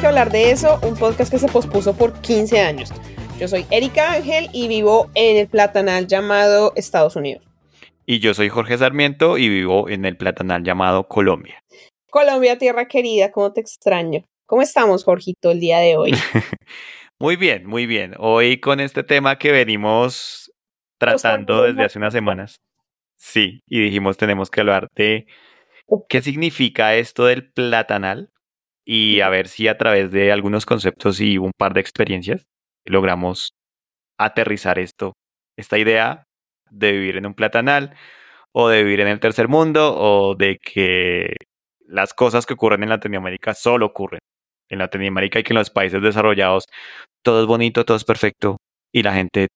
que hablar de eso, un podcast que se pospuso por 15 años. Yo soy Erika Ángel y vivo en el platanal llamado Estados Unidos. Y yo soy Jorge Sarmiento y vivo en el platanal llamado Colombia. Colombia, tierra querida, ¿cómo te extraño? ¿Cómo estamos, Jorgito, el día de hoy? muy bien, muy bien. Hoy con este tema que venimos tratando desde hace unas semanas. Sí, y dijimos tenemos que hablar de qué significa esto del platanal y a ver si a través de algunos conceptos y un par de experiencias logramos aterrizar esto, esta idea de vivir en un platanal o de vivir en el tercer mundo o de que las cosas que ocurren en Latinoamérica solo ocurren en Latinoamérica y que en los países desarrollados todo es bonito, todo es perfecto y la gente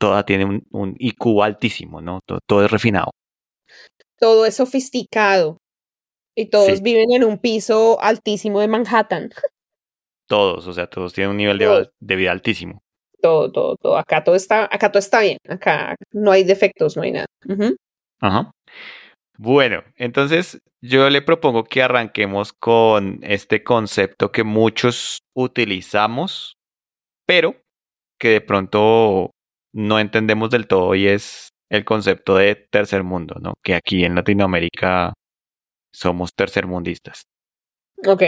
toda tiene un, IQ altísimo, ¿no? Todo, es refinado. Todo es sofisticado y todos viven en un piso altísimo de Manhattan. Todos, o sea, todos tienen un nivel de, de vida altísimo todo, todo, todo. Acá todo está, acá todo está bien. Acá no hay defectos, no hay nada. Ajá. Bueno, entonces yo le propongo que arranquemos con este concepto que muchos utilizamos, pero que de pronto no entendemos del todo y es el concepto de tercer mundo, ¿no? Que aquí en Latinoamérica somos tercermundistas. Ok.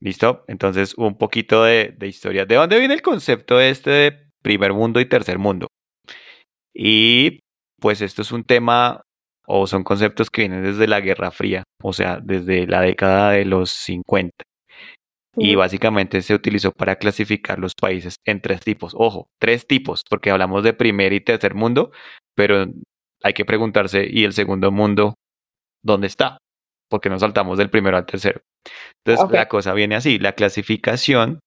¿Listo? Entonces, un poquito de, de, historia. ¿De dónde viene el concepto este de primer mundo y tercer mundo? Y pues esto es un tema o son conceptos que vienen desde la Guerra Fría, o sea, desde la década de los 50. Y básicamente se utilizó para clasificar los países en tres tipos. Ojo, tres tipos, porque hablamos de primer y tercer mundo, pero hay que preguntarse, ¿y el segundo mundo dónde está? Porque nos saltamos del primero al tercero. Entonces la cosa viene así, la clasificación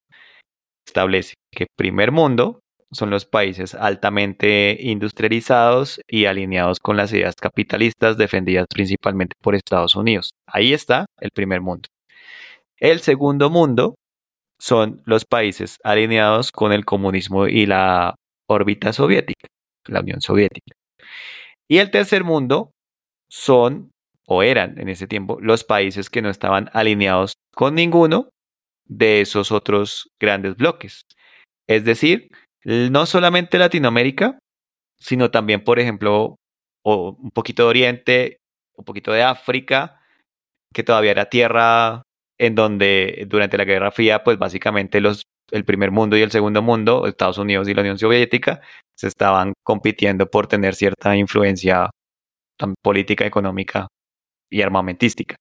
establece que primer mundo son los países altamente industrializados y alineados con las ideas capitalistas defendidas principalmente por Estados Unidos. Ahí está el primer mundo. El segundo mundo son los países alineados con el comunismo y la órbita soviética, la Unión Soviética. Y el tercer mundo son o eran en ese tiempo los países que no estaban alineados con ninguno de esos otros grandes bloques. Es decir, no solamente Latinoamérica, sino también, por ejemplo, o un poquito de Oriente, un poquito de África, que todavía era tierra en donde durante la Guerra Fría, pues básicamente los, el primer mundo y el segundo mundo, Estados Unidos y la Unión Soviética, se estaban compitiendo por tener cierta influencia política, económica y armamentística.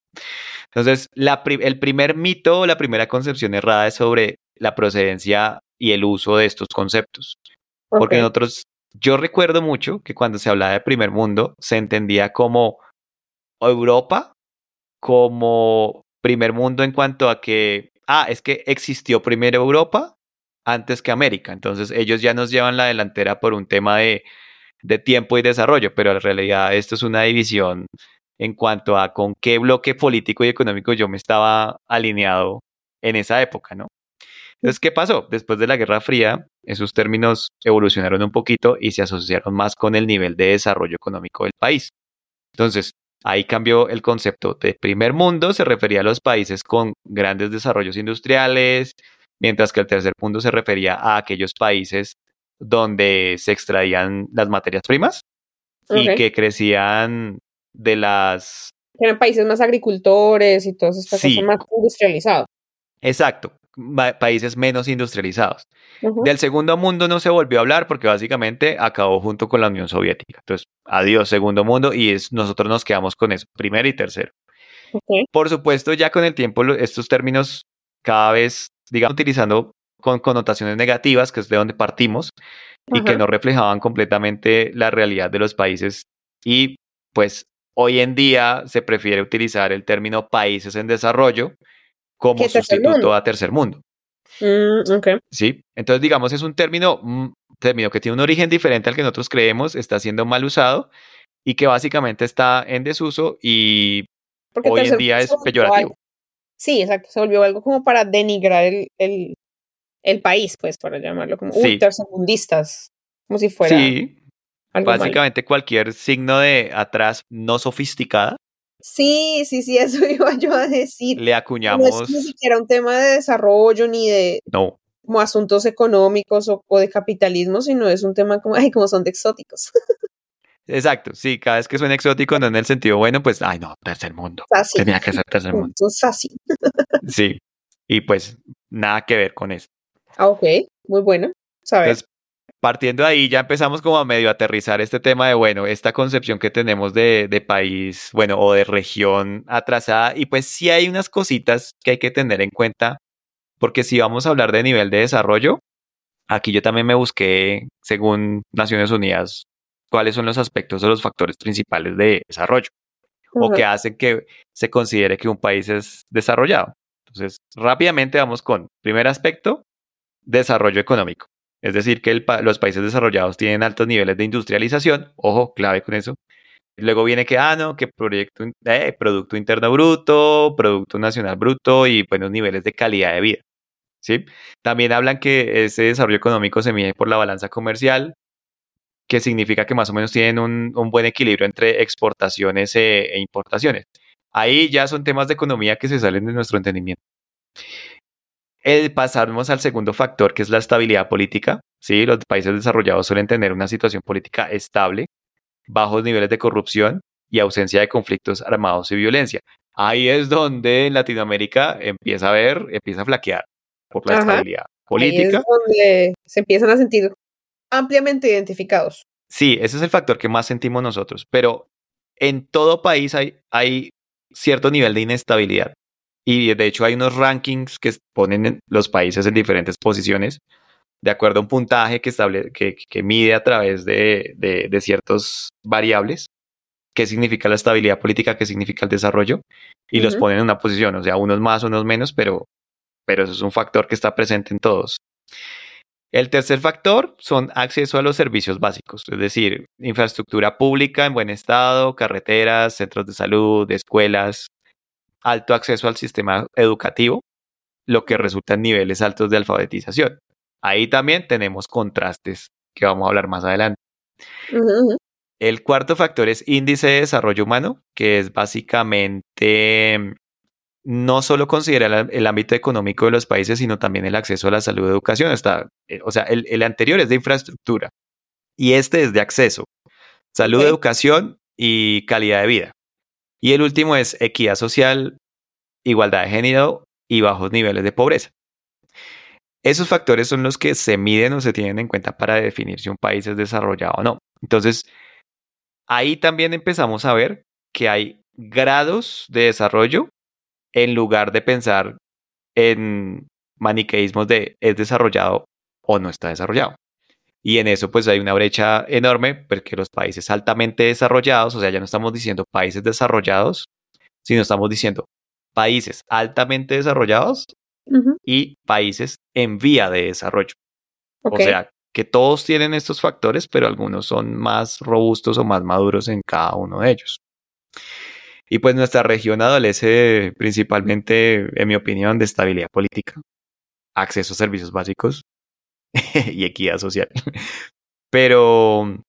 Entonces, el primer mito, la primera concepción errada es sobre la procedencia y el uso de estos conceptos. Porque nosotros, yo recuerdo mucho que cuando se hablaba de primer mundo, se entendía como Europa, como primer mundo en cuanto a que, ah, es que existió primero Europa antes que América. Entonces ellos ya nos llevan la delantera por un tema de, de tiempo y desarrollo, pero en realidad esto es una división en cuanto a con qué bloque político y económico yo me estaba alineado en esa época, ¿no? Entonces, ¿qué pasó? Después de la Guerra Fría, esos términos evolucionaron un poquito y se asociaron más con el nivel de desarrollo económico del país. Entonces, ahí cambió el concepto de primer mundo, se refería a los países con grandes desarrollos industriales, mientras que el tercer mundo se refería a aquellos países donde se extraían las materias primas y que crecían de las... Eran países más agricultores y todas estas cosas más industrializados. Exacto, países menos industrializados. Del segundo mundo no se volvió a hablar porque básicamente acabó junto con la Unión Soviética. Entonces, adiós segundo mundo y es, nosotros nos quedamos con eso, primero y tercero. Por supuesto, ya con el tiempo estos términos cada vez, digamos, utilizando con connotaciones negativas, que es de donde partimos, y que no reflejaban completamente la realidad de los países. Y pues hoy en día se prefiere utilizar el término países en desarrollo como sustituto a tercer mundo. Mm, sí, entonces digamos es un término, mm, término que tiene un origen diferente al que nosotros creemos, está siendo mal usado y que básicamente está en desuso y hoy en día es peyorativo. Sí, exacto, se volvió algo como para denigrar el, el, el país, pues, para llamarlo como sí. tercermundistas, como si fuera. Sí, básicamente cualquier signo de atrás no sofisticada Sí, sí, sí, eso iba yo a decir. Le acuñamos. No es ni siquiera un tema de desarrollo ni de no. como asuntos económicos o, de capitalismo, sino es un tema como, ay, como son de exóticos. Exacto, sí, cada vez que suena exótico, no en el sentido bueno, pues, ay, no, tercer mundo. Tenía que ser tercer mundo. así. sí, y pues nada que ver con eso. Ah, ok, muy bueno. Sabes partiendo de ahí ya empezamos como a medio aterrizar este tema de, bueno, esta concepción que tenemos de, de, país, bueno, o de región atrasada. Y pues sí hay unas cositas que hay que tener en cuenta, porque si vamos a hablar de nivel de desarrollo, aquí yo también me busqué, según Naciones Unidas, cuáles son los aspectos o los factores principales de desarrollo, o que hacen que se considere que un país es desarrollado. Entonces, rápidamente vamos con, primer aspecto, desarrollo económico. Es decir, que los países desarrollados tienen altos niveles de industrialización, ojo, clave con eso. Luego viene que, ah, no, que eh, Producto Interno Bruto, Producto Nacional Bruto y buenos niveles de calidad de vida. ¿sí? También hablan que ese desarrollo económico se mide por la balanza comercial, que significa que más o menos tienen un, buen equilibrio entre exportaciones e, e importaciones. Ahí ya son temas de economía que se salen de nuestro entendimiento. El pasarnos al segundo factor, que es la estabilidad política. ¿sí? Los países desarrollados suelen tener una situación política estable, bajos niveles de corrupción y ausencia de conflictos armados y violencia. Ahí es donde en Latinoamérica empieza a ver, empieza a flaquear por la estabilidad política. Ahí es donde se empiezan a sentir ampliamente identificados. Sí, ese es el factor que más sentimos nosotros, pero en todo país hay, hay cierto nivel de inestabilidad. Y de hecho hay unos rankings que ponen los países en diferentes posiciones de acuerdo a un puntaje que, estable, que, que mide a través de, de, ciertas variables qué significa la estabilidad política, qué significa el desarrollo, y los ponen en una posición, o sea, unos más, unos menos, pero, pero eso es un factor que está presente en todos. El tercer factor son acceso a los servicios básicos, es decir, infraestructura pública en buen estado, carreteras, centros de salud, escuelas, alto acceso al sistema educativo, lo que resulta en niveles altos de alfabetización. Ahí también tenemos contrastes que vamos a hablar más adelante. El cuarto factor es índice de desarrollo humano, que es básicamente no solo considera el, ámbito económico de los países, sino también el acceso a la salud y educación. Está, eh, o sea, el, anterior es de infraestructura y este es de acceso, salud, educación y calidad de vida. Y el último es equidad social, igualdad de género y bajos niveles de pobreza. Esos factores son los que se miden o se tienen en cuenta para definir si un país es desarrollado o no. Entonces, ahí también empezamos a ver que hay grados de desarrollo en lugar de pensar en maniqueísmos de es desarrollado o no está desarrollado. Y en eso pues hay una brecha enorme porque los países altamente desarrollados, o sea, ya no estamos diciendo países desarrollados, sino estamos diciendo países altamente desarrollados y países en vía de desarrollo. O sea, que todos tienen estos factores, pero algunos son más robustos o más maduros en cada uno de ellos. Y pues nuestra región adolece principalmente, en mi opinión, de estabilidad política, acceso a servicios básicos y equidad social. Pero,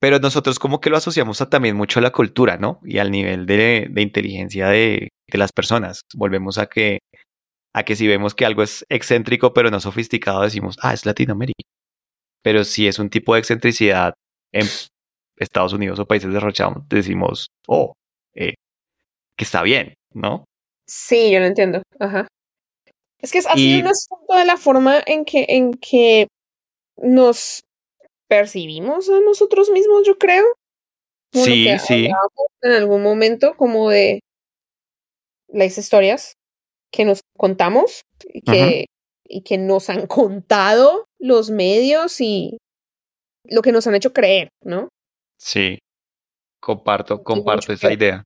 pero nosotros como que lo asociamos también mucho a la cultura, ¿no? Y al nivel de, inteligencia de, las personas. Volvemos a que, a que si vemos que algo es excéntrico pero no sofisticado, decimos, ah, es Latinoamérica. Pero si es un tipo de excentricidad en Estados Unidos o países desarrollados, decimos, oh, eh, que está bien, ¿no? Sí, yo lo entiendo. Ajá. Es que es así un asunto de la forma en que, en que nos percibimos a nosotros mismos, yo creo. sí, sí. En algún momento, como de las historias que nos contamos y que, y que nos han contado los medios y lo que nos han hecho creer, ¿no? Sí, comparto, comparto esa idea.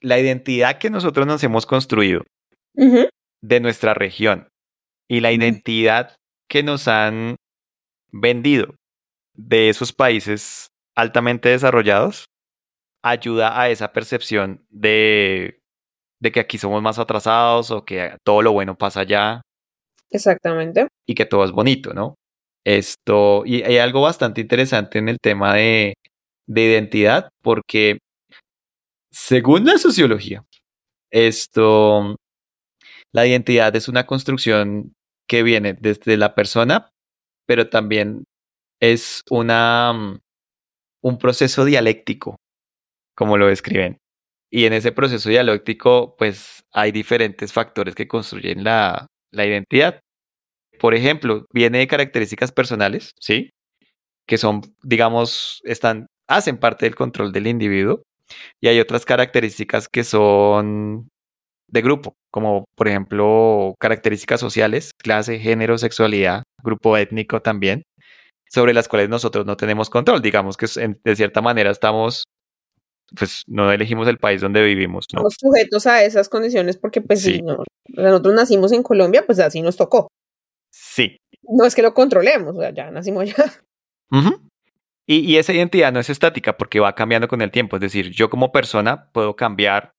La identidad que nosotros nos hemos construido de nuestra región y la identidad que nos han vendido de esos países altamente desarrollados ayuda a esa percepción de, de que aquí somos más atrasados o que todo lo bueno pasa allá. Exactamente. Y que todo es bonito, ¿no? Esto, y hay algo bastante interesante en el tema de, de identidad, porque según la sociología, esto, la identidad es una construcción que viene desde la persona, pero también es una, mm, un proceso dialéctico, como lo describen. Y en ese proceso dialéctico, pues hay diferentes factores que construyen la, la identidad. Por ejemplo, viene de características personales, ¿sí? Que son, digamos, están, hacen parte del control del individuo. Y hay otras características que son de grupo, como por ejemplo características sociales, clase, género, sexualidad, grupo étnico también, sobre las cuales nosotros no tenemos control. Digamos que de cierta manera estamos, pues no elegimos el país donde vivimos. ¿no? Estamos sujetos a esas condiciones porque pues sí. si nosotros nacimos en Colombia, pues así nos tocó. Sí. No es que lo controlemos, o sea, ya nacimos allá. y, y esa identidad no es estática porque va cambiando con el tiempo. Es decir, yo como persona puedo cambiar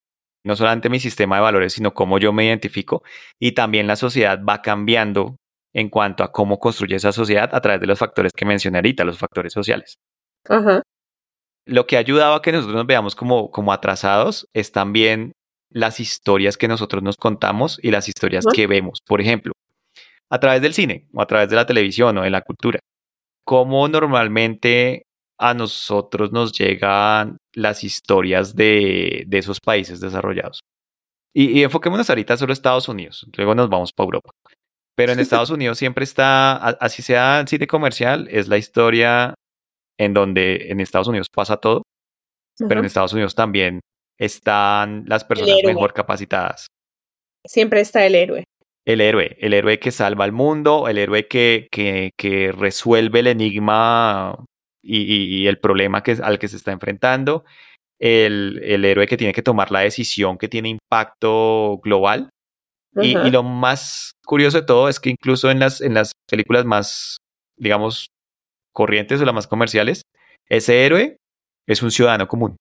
no solamente mi sistema de valores, sino cómo yo me identifico y también la sociedad va cambiando en cuanto a cómo construye esa sociedad a través de los factores que mencioné ahorita, los factores sociales. Ajá. Lo que ha ayudado a que nosotros nos veamos como, como atrasados es también las historias que nosotros nos contamos y las historias que vemos. Por ejemplo, a través del cine o a través de la televisión o de la cultura. Cómo normalmente a nosotros nos llegan las historias de, esos países desarrollados. Y, y, enfoquémonos ahorita solo Estados Unidos, luego nos vamos para Europa. Pero en Estados Unidos siempre está, así sea el cine comercial, es la historia en donde en Estados Unidos pasa todo, pero en Estados Unidos también están las personas mejor capacitadas. Siempre está el héroe. El héroe, el héroe que salva al mundo, el héroe que, que, que resuelve el enigma y, el problema que, al que se está enfrentando, el, el, héroe que tiene que tomar la decisión que tiene impacto global. y, y, lo más curioso de todo es que incluso en las, en las películas más, digamos, corrientes o las más comerciales, ese héroe es un ciudadano común.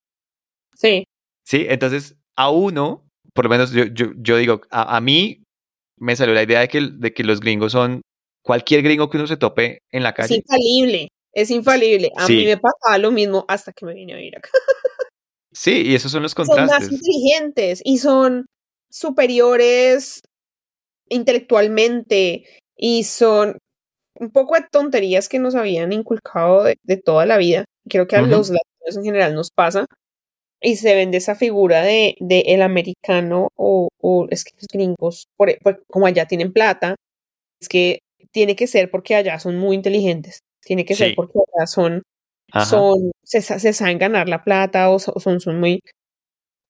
Sí. Sí, entonces a uno, por lo menos yo, yo, yo digo, a, a, mí me salió la idea de que, de que los gringos son cualquier gringo que uno se tope en la calle. Es infalible. Es infalible. A mí me pasaba lo mismo hasta que me vine a vivir acá. Sí, y esos son los contrastes. Son más inteligentes y son superiores intelectualmente y son un poco de tonterías que nos habían inculcado de, toda la vida. Creo que a los latinos en general nos pasa. Y se vende esa figura de, de el americano o, o, es que los gringos, por, como allá tienen plata, es que tiene que ser porque allá son muy inteligentes. Tiene que ser porque son, son se, se, saben ganar la plata o son, son muy...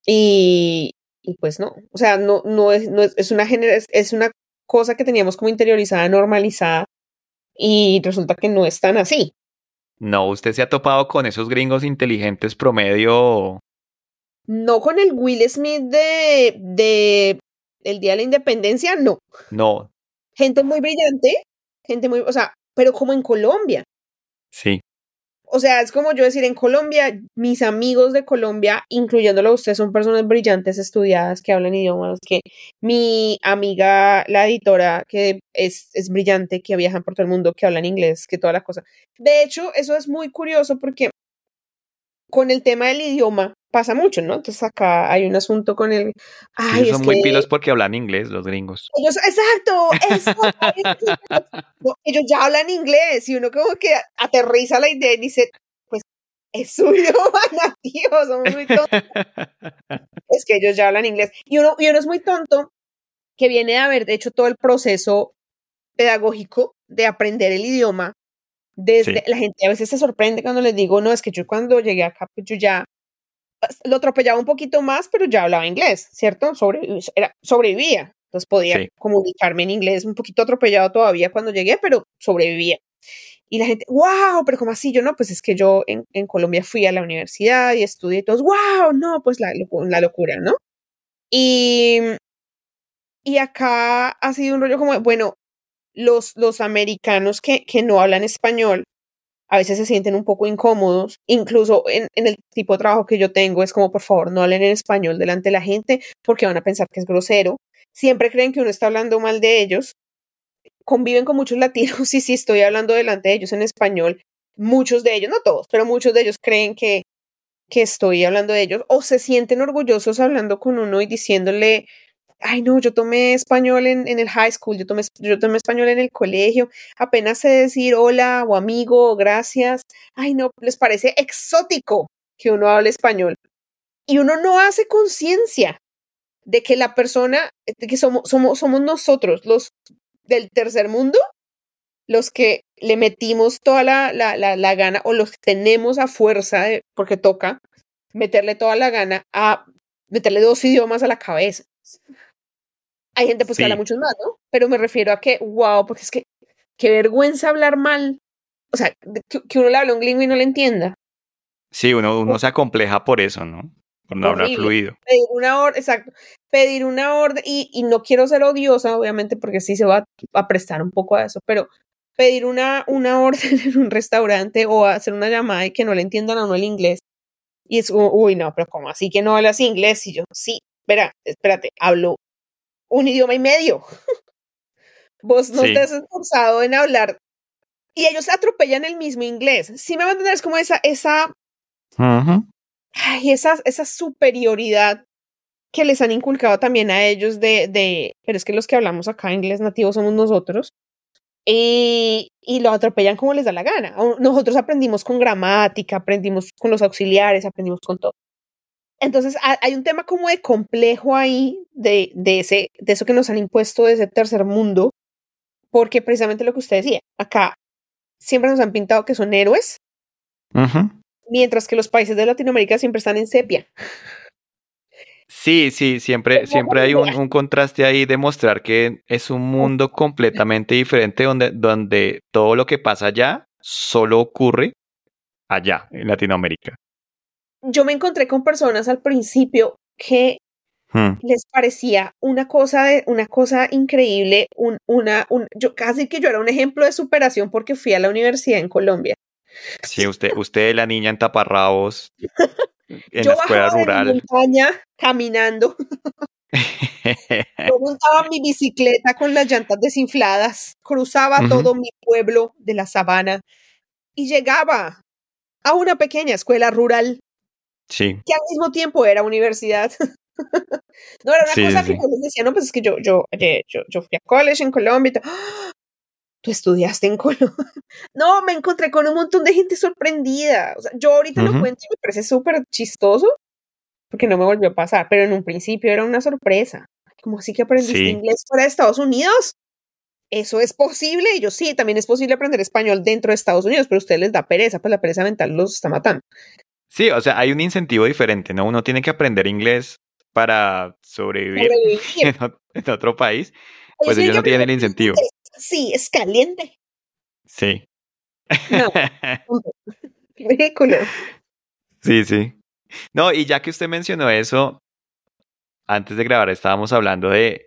Y, y pues no, o sea, no, no, es, no es, es una es una cosa que teníamos como interiorizada, normalizada, y resulta que no es tan así. No, usted se ha topado con esos gringos inteligentes promedio. No con el Will Smith de, de el Día de la Independencia, no. No. Gente muy brillante, gente muy, o sea, pero como en Colombia. Sí. O sea, es como yo decir, en Colombia, mis amigos de Colombia, incluyéndolo a usted, son personas brillantes, estudiadas, que hablan idiomas, que mi amiga, la editora, que es, es brillante, que viajan por todo el mundo, que hablan inglés, que toda la cosa. De hecho, eso es muy curioso porque con el tema del idioma pasa mucho, ¿no? Entonces acá hay un asunto con el... Ay, son muy pilos porque hablan inglés los gringos. Ellos, exacto, eso, ellos ya hablan inglés y uno como que aterriza la idea y dice, pues es su idioma nativo, somos muy tontos. es que ellos ya hablan inglés. Y uno, y uno es muy tonto que viene de haber hecho todo el proceso pedagógico de aprender el idioma desde la gente a veces se sorprende cuando les digo, no, es que yo cuando llegué acá, pues yo ya lo atropellaba un poquito más, pero ya hablaba inglés, ¿cierto? Sobre, era, sobrevivía. Entonces podía comunicarme en inglés, un poquito atropellado todavía cuando llegué, pero sobrevivía. Y la gente, wow, pero ¿cómo así? Yo no, pues es que yo en, en Colombia fui a la universidad y estudié todos, wow, no, pues la, la locura, ¿no? Y, y acá ha sido un rollo como, bueno, los, los americanos que, que no hablan español a veces se sienten un poco incómodos, incluso en, en, el tipo de trabajo que yo tengo, es como, por favor, no hablen en español delante de la gente porque van a pensar que es grosero. Siempre creen que uno está hablando mal de ellos. Conviven con muchos latinos y si estoy hablando delante de ellos en español, muchos de ellos, no todos, pero muchos de ellos creen que que estoy hablando de ellos o se sienten orgullosos hablando con uno y diciéndole, ay no, yo tomé español en, en el high school, yo tomé, yo tomé español en el colegio, apenas sé decir hola o amigo o gracias, ay no, les parece exótico que uno hable español. Y uno no hace conciencia de que la persona, de que somos, somos, somos nosotros, los del tercer mundo, los que le metimos toda la, la, la, gana o los que tenemos a fuerza, porque toca, meterle toda la gana a meterle dos idiomas a la cabeza. Hay gente pues que habla muchos más, ¿no? Pero me refiero a que, wow, porque es que qué vergüenza hablar mal. O sea, que, uno le habla un gringo y no le entienda. Sí, uno, uno se acompleja por eso, ¿no? Por no hablar fluido. Pedir una orden, exacto. Pedir una orden, y, y no quiero ser odiosa, obviamente, porque sí se va a prestar un poco a eso, pero pedir una, una orden en un restaurante o hacer una llamada y que no le entiendan a uno el inglés. Y es, uy, no, pero ¿cómo así que no hablas inglés? Y yo, sí, espera, espérate, hablo un idioma y medio. Vos no estás esforzado en hablar. Y ellos atropellan el mismo inglés. Sí me va a entender, es como esa, esa, ay, esa, esa superioridad que les han inculcado también a ellos de, de, pero es que los que hablamos acá inglés nativo somos nosotros, y, y lo atropellan como les da la gana. Nosotros aprendimos con gramática, aprendimos con los auxiliares, aprendimos con todo. Entonces hay un tema como de complejo ahí de, de, ese, de eso que nos han impuesto de ese tercer mundo, porque precisamente lo que usted decía, acá siempre nos han pintado que son héroes, mientras que los países de Latinoamérica siempre están en sepia. Sí, sí, siempre, siempre hay un, contraste ahí de mostrar que es un mundo completamente diferente donde, donde todo lo que pasa allá solo ocurre allá, en Latinoamérica. Yo me encontré con personas al principio que hmm. les parecía una cosa de, una cosa increíble, un, una, un, yo casi que yo era un ejemplo de superación porque fui a la universidad en Colombia. Sí, usted, usted la niña en taparrabos. en Yo la escuela rural. De montaña caminando. Yo montaba mi bicicleta con las llantas desinfladas, cruzaba todo mi pueblo de la sabana y llegaba a una pequeña escuela rural. Sí. Que al mismo tiempo era universidad. no, era una cosa que les decía, no, pues es que yo, yo, yo, yo fui a college en Colombia. Y tú estudiaste en Colombia. no, me encontré con un montón de gente sorprendida. O sea, yo ahorita lo cuento y me parece súper chistoso porque no me volvió a pasar, pero en un principio era una sorpresa. Como así que aprendiste inglés fuera de Estados Unidos? Eso es posible. Y yo sí, también es posible aprender español dentro de Estados Unidos, pero a ustedes les da pereza, pues la pereza mental los está matando. Sí, o sea, hay un incentivo diferente, ¿no? Uno tiene que aprender inglés para sobrevivir, En, otro país, pues ellos no tienen el incentivo. Sí, es caliente. Sí. No. Ridículo. Sí, sí. No, y ya que usted mencionó eso, antes de grabar estábamos hablando de,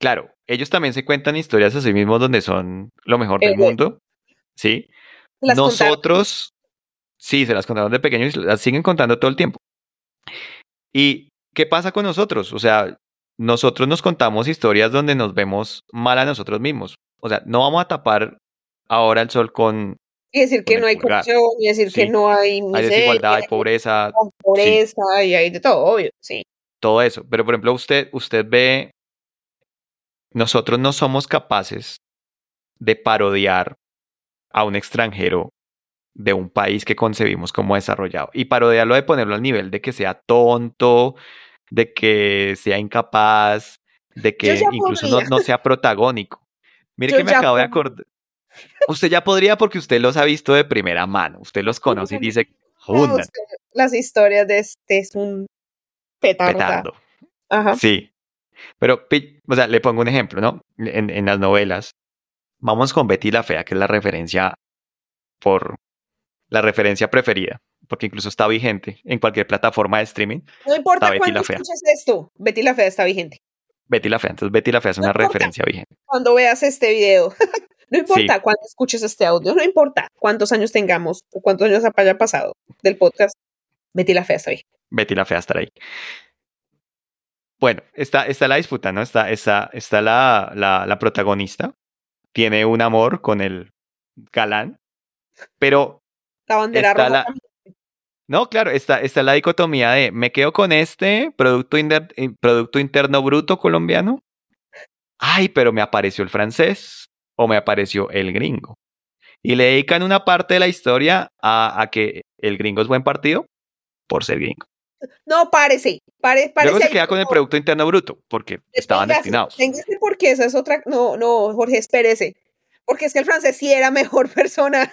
claro, ellos también se cuentan historias a sí mismos donde son lo mejor del mundo, ¿sí? Nosotros, sí, se las contaron de pequeños y las siguen contando todo el tiempo. ¿Y qué pasa con nosotros? O sea, nosotros nos contamos historias donde nos vemos mal a nosotros mismos. O sea, no vamos a tapar ahora el sol con... Y decir que no hay corrupción, y decir que no hay Hay desigualdad, hay pobreza. Hay pobreza y hay de todo, obvio, sí. Todo eso. Pero, por ejemplo, usted, usted ve... Nosotros no somos capaces de parodiar a un extranjero de un país que concebimos como desarrollado. Y parodiarlo de ponerlo al nivel de que sea tonto, de que sea incapaz, de que incluso no, sea protagónico. Mire que me acabo de acordar. Usted ya podría porque usted los ha visto de primera mano, usted los conoce y dice, Las historias de este es un petardo. Ajá. Sí. Pero, o sea, le pongo un ejemplo, ¿no? En, en las novelas, vamos con Betty la Fea, que es la referencia por la referencia preferida porque incluso está vigente en cualquier plataforma de streaming. No importa cuándo escuches esto, Betty la Fea está vigente. Betty la Fea, entonces Betty la Fea es una referencia vigente. Cuando veas este video, no importa cuándo escuches este audio, no importa cuántos años tengamos o cuántos años haya pasado del podcast, Betty la Fea está ahí. Betty la Fea estará ahí. Bueno, está, está la disputa, ¿no? Está, está, está la, la, la protagonista, tiene un amor con el galán, pero la bandera roja No, claro, está, está la dicotomía de me quedo con este producto, eh, producto interno bruto colombiano. Ay, pero me apareció el francés o me apareció el gringo. Y le dedican una parte de la historia a, que el gringo es buen partido por ser gringo. No, parece. parece Luego se queda con el Producto Interno Bruto, porque estaban destinados. porque esa es otra. No, no, Jorge, espérese. Porque es que el francés sí era mejor persona.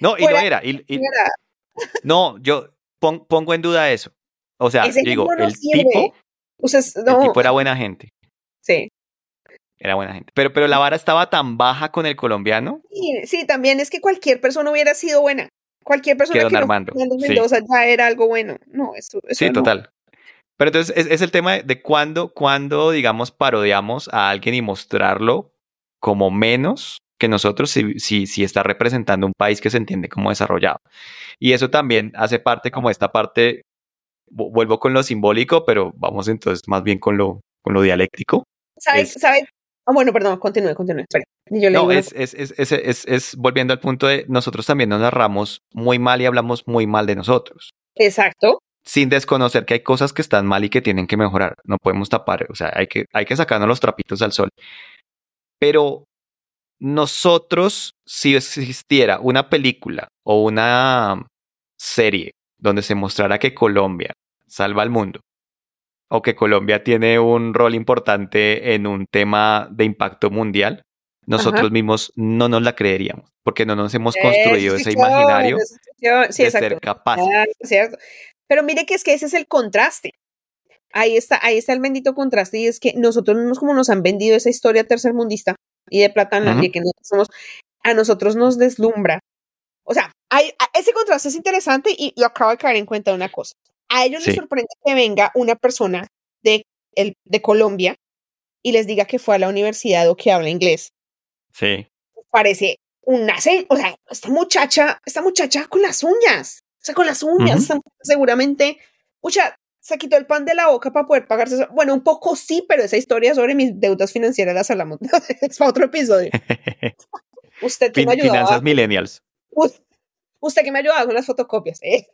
No, y no era. no, yo pongo en duda eso. O sea, digo, el tipo, el tipo era buena gente. Sí. Era buena gente. Pero, pero la vara estaba tan baja con el colombiano. Sí, sí, también es que cualquier persona hubiera sido buena. Cualquier persona que, Armando. no Mendoza ya era algo bueno. No, eso, Sí, total. Pero entonces es, el tema de cuándo, cuando, digamos, parodiamos a alguien y mostrarlo como menos que nosotros si, si, si, está representando un país que se entiende como desarrollado. Y eso también hace parte como esta parte, vuelvo con lo simbólico, pero vamos entonces más bien con lo, con lo dialéctico. ¿Sabes? ¿Sabes? Ah, bueno, perdón, continúe, continúe. no, es, es, es, es, volviendo al punto de nosotros también nos narramos muy mal y hablamos muy mal de nosotros. Exacto. Sin desconocer que hay cosas que están mal y que tienen que mejorar. No podemos tapar, o sea, hay que, hay que sacarnos los trapitos al sol. Pero nosotros, si existiera una película o una serie donde se mostrara que Colombia salva al mundo, o que Colombia tiene un rol importante en un tema de impacto mundial, nosotros mismos no nos la creeríamos, porque no nos hemos construido ese imaginario de ser capaces. Pero mire que es que ese es el contraste. Ahí está, ahí está el bendito contraste y es que nosotros mismos como nos han vendido esa historia tercermundista y de plata nadie que nosotros somos, a nosotros nos deslumbra. O sea, hay, ese contraste es interesante y lo acabo de caer en cuenta de una cosa. A ellos les sorprende que venga una persona de, el, de Colombia y les diga que fue a la universidad o que habla inglés. Sí. Parece una, o sea, esta muchacha, esta muchacha con las uñas, o sea, con las uñas, seguramente, mucha, se quitó el pan de la boca para poder pagarse. Bueno, un poco sí, pero esa historia sobre mis deudas financieras las hablamos. es para otro episodio. Usted que me ayudaba. Finanzas millennials. Usted que me ha ayudado con las fotocopias. ¿eh?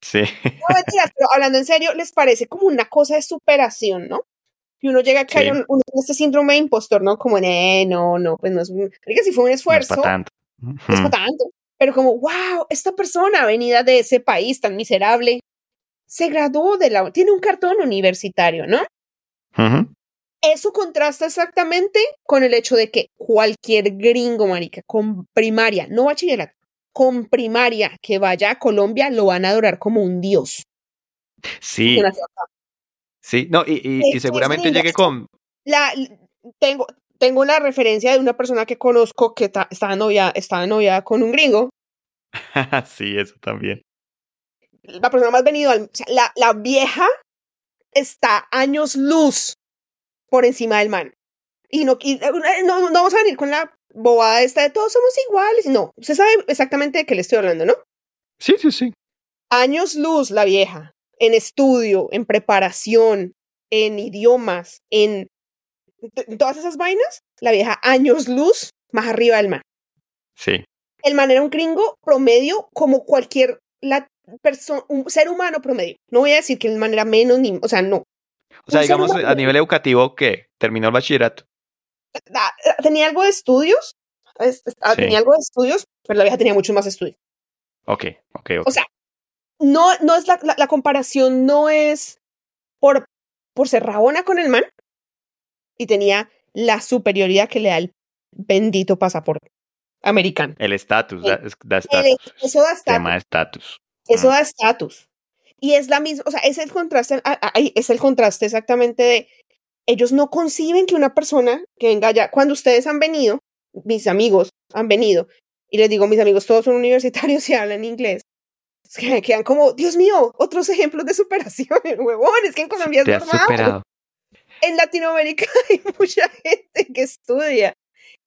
Sí. No, mentiras, pero hablando en serio, les parece como una cosa de superación, ¿no? Y uno llega a caer en este síndrome de impostor, ¿no? Como, eh, no, no, pues no es. que si fue un esfuerzo. No es para tanto. No es para tanto. Pero como, wow, esta persona venida de ese país tan miserable se graduó de la. Tiene un cartón universitario, ¿no? Eso contrasta exactamente con el hecho de que cualquier gringo, marica, con primaria, no bachillerato, con primaria que vaya a Colombia lo van a adorar como un dios. Sí. Sí, no, y, y, seguramente llegue con... La, tengo, tengo la referencia de una persona que conozco que estaba novia, estaba novia con un gringo. sí, eso también. La persona más venido, al, la, la vieja está años luz por encima del man. Y no, y no, no, vamos a venir con la bobada esta de todos somos iguales. No, usted sabe exactamente de qué le estoy hablando, ¿no? Sí, sí, sí. Años luz la vieja, en estudio, en preparación, en idiomas, en, todas esas vainas, la vieja años luz más arriba del man. Sí. El man era un gringo promedio como cualquier la un ser humano promedio. No voy a decir que el man era menos ni, o sea, no. O sea, digamos, a nivel educativo, ¿qué? ¿Terminó el bachillerato? Ah, tenía algo de estudios, ah, tenía algo de estudios, pero la vieja tenía mucho más estudios. Ok, ok, ok. O sea, no, no es la, la, comparación no es por, por ser rabona con el man y tenía la superioridad que le da el bendito pasaporte americano. El estatus, da estatus. Eso da estatus. Eso da estatus. Y es la misma, o sea, es el contraste, es el contraste exactamente de ellos no conciben que una persona que venga allá, cuando ustedes han venido, mis amigos han venido, y les digo, mis amigos todos son universitarios y hablan inglés, que quedan como, Dios mío, otros ejemplos de superación, huevón, es que en Colombia es normal. En Latinoamérica hay mucha gente que estudia.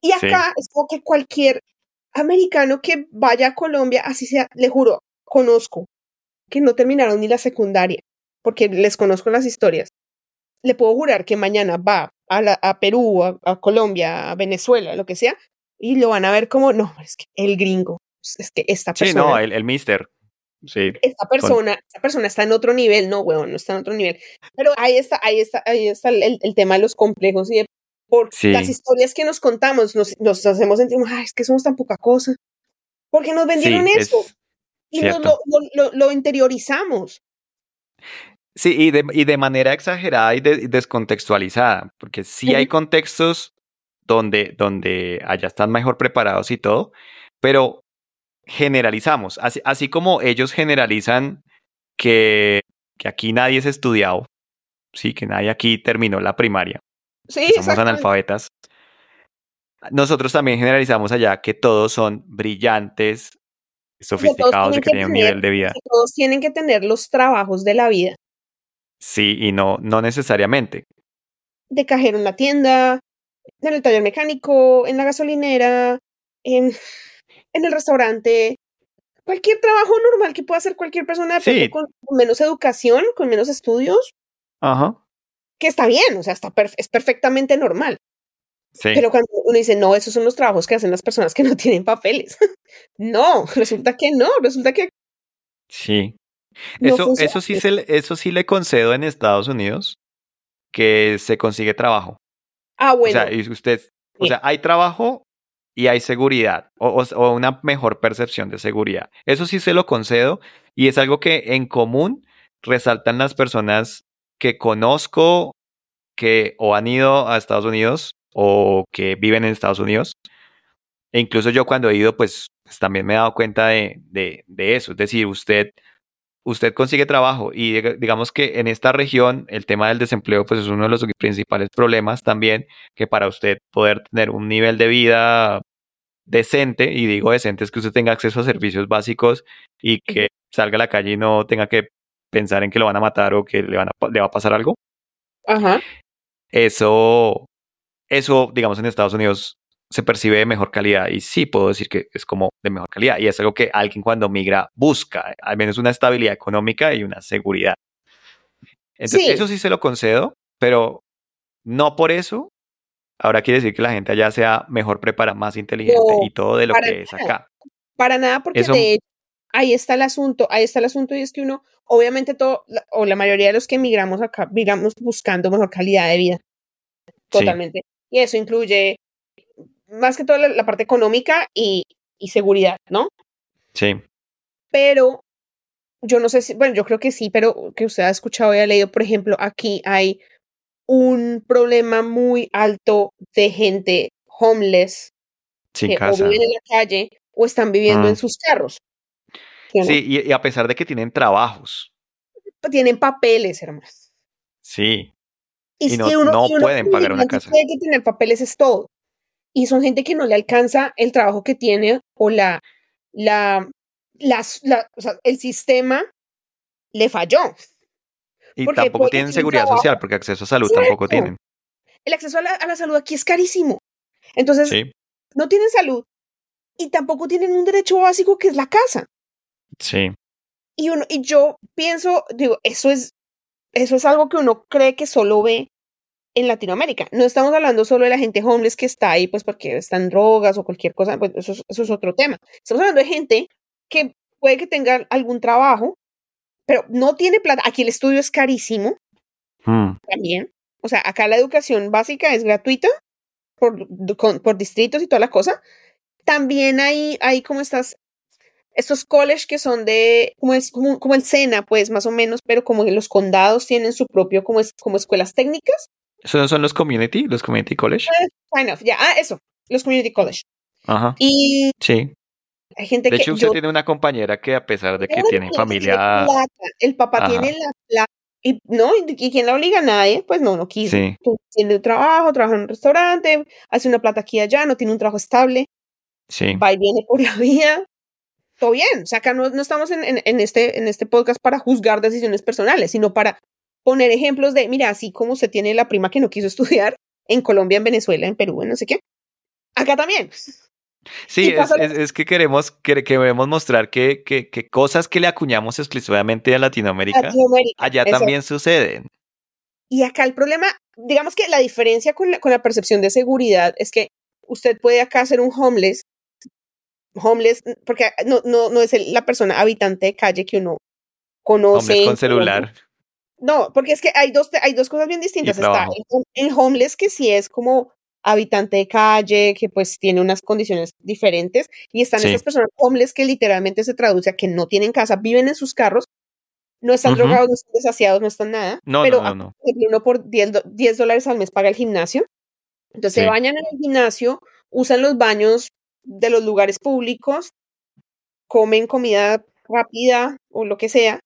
Y acá es como que cualquier americano que vaya a Colombia, así sea, le juro, conozco, que no terminaron ni la secundaria, porque les conozco las historias le puedo jurar que mañana va a, a Perú, a, Colombia, a Venezuela, lo que sea, y lo van a ver como, no, es que el gringo, es que esta persona. Sí, no, el, el mister. Sí. Esta persona, esta persona está en otro nivel, no, weón, no está en otro nivel. Pero ahí está, ahí está, ahí está el, el tema de los complejos y de por las historias que nos contamos, nos, nos hacemos sentir, ay, es que somos tan poca cosa. Porque nos vendieron eso. Y lo, lo, lo, interiorizamos. Sí, y de, y de manera exagerada y, descontextualizada, porque sí hay contextos donde, donde allá están mejor preparados y todo, pero generalizamos, así, así como ellos generalizan que, que, aquí nadie es estudiado, sí, que nadie aquí terminó la primaria, sí, somos analfabetas. Nosotros también generalizamos allá que todos son brillantes, sofisticados y que tienen un nivel de vida. todos tienen que tener los trabajos de la vida. Sí, y no, no necesariamente. De cajero en la tienda, en el taller mecánico, en la gasolinera, en, en el restaurante, cualquier trabajo normal que pueda hacer cualquier persona con, menos educación, con menos estudios. Ajá. Que está bien, o sea, está es perfectamente normal. Sí. Pero cuando uno dice, no, esos son los trabajos que hacen las personas que no tienen papeles. no, resulta que no, resulta que... Sí. eso, eso, sí se, eso sí le concedo en Estados Unidos, que se consigue trabajo. Ah, bueno. O sea, y usted, o sea, hay trabajo y hay seguridad o, o, una mejor percepción de seguridad. Eso sí se lo concedo y es algo que en común resaltan las personas que conozco que o han ido a Estados Unidos o que viven en Estados Unidos. E incluso yo cuando he ido, pues, pues también me he dado cuenta de, de, de eso. Es decir, usted usted consigue trabajo y digamos que en esta región el tema del desempleo pues es uno de los principales problemas también que para usted poder tener un nivel de vida decente y digo decente es que usted tenga acceso a servicios básicos y que salga a la calle y no tenga que pensar en que lo van a matar o que le, van a, le va a pasar algo. Ajá. Eso, eso, digamos, en Estados Unidos se percibe de mejor calidad y sí puedo decir que es como de mejor calidad y es algo que alguien cuando migra busca, al menos una estabilidad económica y una seguridad. Entonces, eso sí se lo concedo, pero no por eso ahora quiere decir que la gente allá sea mejor preparada, más inteligente y todo de lo que es acá. Para nada, porque de ahí está el asunto, ahí está el asunto y es que uno, obviamente todo, o la mayoría de los que migramos acá, migramos buscando mejor calidad de vida. Totalmente. Y eso incluye más que todo la, parte económica y, y, seguridad, ¿no? Sí. Pero yo no sé si, bueno, yo creo que sí, pero que usted ha escuchado y ha leído, por ejemplo, aquí hay un problema muy alto de gente homeless Sin que casa. o viven en la calle o están viviendo en mm. sus carros. ¿sí, y, a pesar de que tienen trabajos. Tienen papeles, hermanos. Sí. Y, no, no pueden pagar una casa. Hay que tener papeles es todo y son gente que no le alcanza el trabajo que tiene o la, la, la o sea, el sistema le falló. Y tampoco tienen seguridad social, porque acceso a salud tampoco tienen. El acceso a la, a la, salud aquí es carísimo. Entonces, no tienen salud y tampoco tienen un derecho básico que es la casa. Sí. Y, uno, y yo pienso, digo, eso es, eso es algo que uno cree que solo ve en Latinoamérica. No estamos hablando solo de la gente homeless que está ahí, pues porque están drogas o cualquier cosa, pues eso, es otro tema. Estamos hablando de gente que puede que tenga algún trabajo, pero no tiene plata. Aquí el estudio es carísimo hmm. también. O sea, acá la educación básica es gratuita por, por distritos y toda la cosa. También hay, hay como estas, estos college que son de, como, es, como, como el SENA, pues más o menos, pero como en los condados tienen su propio, como, es, como escuelas técnicas. ¿Esos son los community, los community college? Eh, kind of, ya, ah, eso, los community college. Ajá. Y sí. Hay gente de hecho, usted tiene una compañera que a pesar de que tiene familia... el papá tiene la plata. Y no, y quien la obliga a nadie, pues no, no quiso. Sí. Tú tienes un trabajo, trabaja en un restaurante, hace una plata aquí y allá, no tiene un trabajo estable. Sí. Va y viene por la vida. Todo bien. O sea, acá no, no estamos en, en, en, este, en este podcast para juzgar decisiones personales, sino para poner ejemplos de, mira, así como usted tiene la prima que no quiso estudiar en Colombia, en Venezuela, en Perú, en no sé qué, acá también. Sí, es, que queremos, queremos mostrar que, que, que, cosas que le acuñamos exclusivamente a Latinoamérica, allá también suceden. Y acá el problema, digamos que la diferencia con la, con la percepción de seguridad es que usted puede acá ser un homeless homeless, porque no, no, no es la persona habitante de calle que uno conoce. Homeless con celular. No, porque es que hay dos, hay dos cosas bien distintas. Está el, homeless que sí es como habitante de calle, que pues tiene unas condiciones diferentes, y están esas personas homeless que literalmente se traduce a que no tienen casa, viven en sus carros, no están drogados, no están desasiados, no están nada, no, pero no, no, uno por 10, 10 dólares al mes paga el gimnasio, entonces se bañan en el gimnasio, usan los baños de los lugares públicos, comen comida rápida o lo que sea,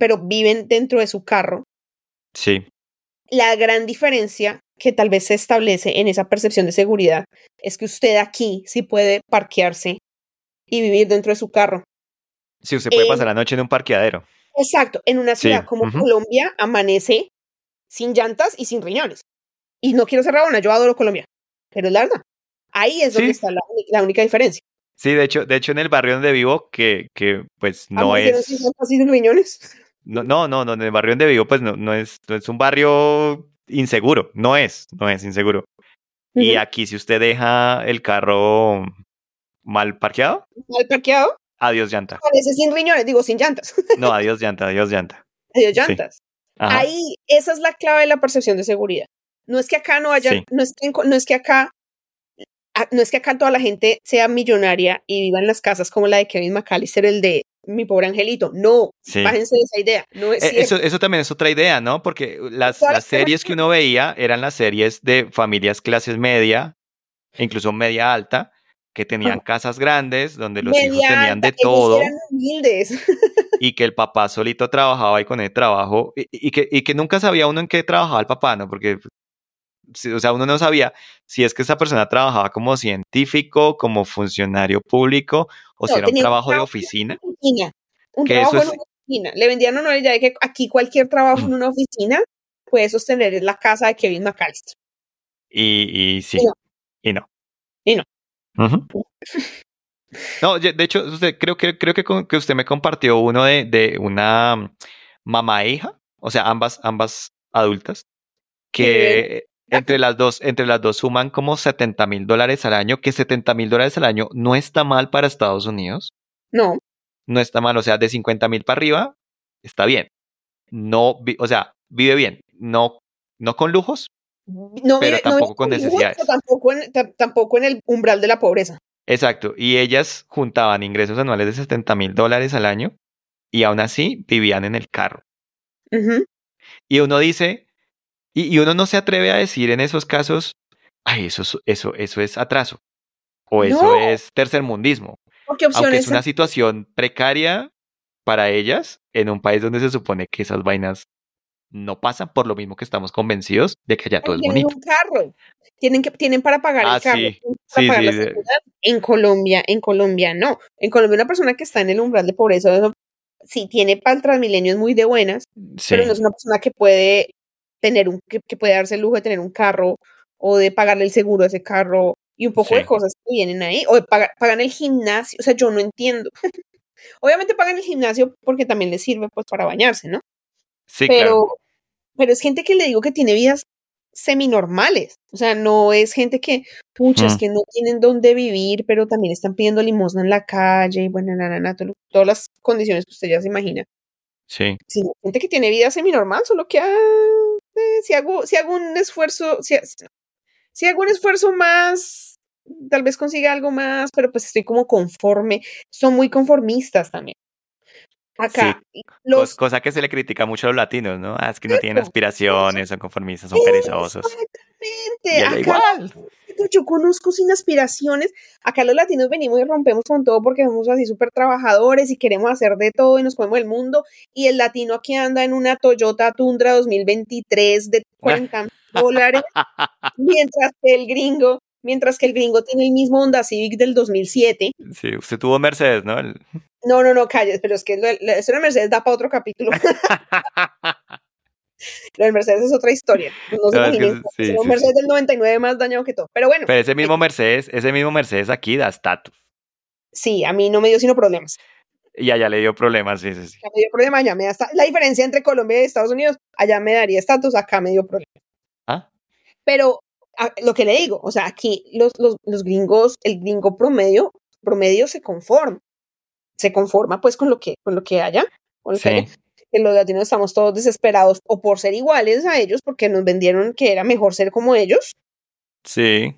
pero viven dentro de su carro. Sí. La gran diferencia que tal vez se establece en esa percepción de seguridad es que usted aquí sí puede parquearse y vivir dentro de su carro. Sí, usted puede pasar la noche en un parqueadero. Exacto, en una ciudad como Colombia amanece sin llantas y sin riñones. Y no quiero ser rabona, yo adoro Colombia, pero es la verdad. Ahí es donde está la, única diferencia. Sí, de hecho, de hecho en el barrio donde vivo, que, que pues no es... Sin riñones? No, no, no, en el barrio donde vivo, pues no, no, es, no es un barrio inseguro, no es, no es inseguro. Y aquí si usted deja el carro mal parqueado. Mal parqueado. Adiós llanta. Parece sin riñones, digo sin llantas. No, adiós llanta, adiós llanta. Adiós llantas. Ahí, esa es la clave de la percepción de seguridad. No es que acá no haya, no, es que, no es que acá, no es que acá toda la gente sea millonaria y viva en las casas como la de Kevin McAllister, el de mi pobre angelito. No, bájense de esa idea. No es e, eso, eso también es otra idea, ¿no? Porque las, las series que uno veía eran las series de familias clases media, incluso media alta, que tenían casas grandes, donde los hijos tenían de todo. y que el papá solito trabajaba y con el trabajo, y, que, y que nunca sabía uno en qué trabajaba el papá, ¿no? Porque, o sea, uno no sabía si es que esa persona trabajaba como científico, como funcionario público, o si era un trabajo de oficina. Un trabajo en una oficina. Le vendían una idea de que aquí cualquier trabajo en una oficina puede sostener la casa de Kevin McAllister. Y, y sí, y no. Y no. No, de hecho, usted, creo, que, creo que, que usted me compartió uno de, de una mamá e hija, o sea, ambas, ambas adultas, que entre las dos, entre las dos suman como 70 mil dólares al año, que 70 mil dólares al año no está mal para Estados Unidos. No. No está mal, o sea, de 50 mil para arriba, está bien. No, o sea, vive bien, no, no con lujos, no pero tampoco con necesidades. tampoco, en, tampoco en el umbral de la pobreza. Exacto, y ellas juntaban ingresos anuales de 70 mil dólares al año y aún así vivían en el carro. Y uno dice, y, uno no se atreve a decir en esos casos, ay, eso, eso, eso es atraso, o eso es tercermundismo. Porque Aunque es una situación precaria para ellas en un país donde se supone que esas vainas no pasan por lo mismo que estamos convencidos de que allá todo es bonito. un carro. Tienen que tienen para pagar el ah, carro. Sí, sí, En Colombia, en Colombia no. En Colombia una persona que está en el umbral de pobreza sí tiene para el Transmilenio es muy de buenas, pero no es una persona que puede tener un que, puede darse el lujo de tener un carro o de pagarle el seguro a ese carro y un poco de cosas que vienen ahí o de pagar, pagan el gimnasio, o sea, yo no entiendo. Obviamente pagan el gimnasio porque también les sirve pues para bañarse, ¿no? Sí, pero, claro. pero es gente que le digo que tiene vidas seminormales. O sea, no es gente que, muchas mm. que no tienen dónde vivir, pero también están pidiendo limosna en la calle y bueno, na, todas las condiciones que usted ya se imagina. Sí. sí gente que tiene vida seminormal, solo que ah, eh, si, hago, si hago un esfuerzo, si, si hago un esfuerzo más, tal vez consiga algo más, pero pues estoy como conforme. Son muy conformistas también. Acá. Los... Cosa que se le critica mucho a los latinos, ¿no? Ah, es que no tienen aspiraciones, son conformistas, son perezosos. Exactamente. igual. Yo conozco sin aspiraciones. Acá los latinos venimos y rompemos con todo porque somos así súper trabajadores y queremos hacer de todo y nos comemos el mundo. Y el latino aquí anda en una Toyota Tundra 2023 de 40 dólares, mientras que el gringo mientras que el gringo tiene el mismo Honda Civic del 2007. Sí, usted tuvo Mercedes, ¿no? No, no, no, calles, pero es que eso de Mercedes da para otro capítulo. Lo del Mercedes es otra historia. No, no sí, Mercedes del 99 más dañado que todo. Pero bueno. Pero ese mismo Mercedes, ese mismo Mercedes aquí da estatus. Sí, a mí no me dio sino problemas. Y allá le dio problemas, sí, sí, sí. me dio problemas, allá me da La diferencia entre Colombia y Estados Unidos, allá me daría estatus, acá me dio problemas. Ah. Pero lo que le digo, o sea, aquí los, los, los, gringos, el gringo promedio promedio se conforma. Se conforma pues con lo que, con lo que haya. Con lo que haya. Que los latinos estamos todos desesperados o por ser iguales a ellos porque nos vendieron que era mejor ser como ellos. Sí.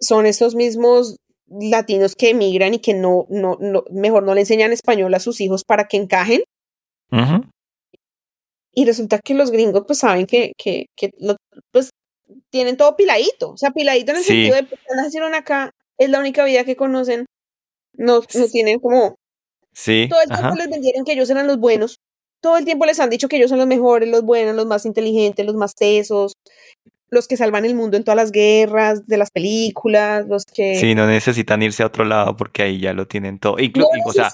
Son estos mismos latinos que emigran y que no, no, no, mejor no le enseñan español a sus hijos para que encajen. Y resulta que los gringos pues saben que, que, que pues tienen todo piladito, o sea, piladito en el sentido de pues, nacieron acá, es la única vida que conocen, no, no tienen como... Sí. Todo el tiempo les vendieron que ellos eran los buenos, todo el tiempo les han dicho que ellos son los mejores, los buenos, los más inteligentes, los más tesos, los que salvan el mundo en todas las guerras, de las películas, los que... Sí, no necesitan irse a otro lado porque ahí ya lo tienen todo. Inclu o sea,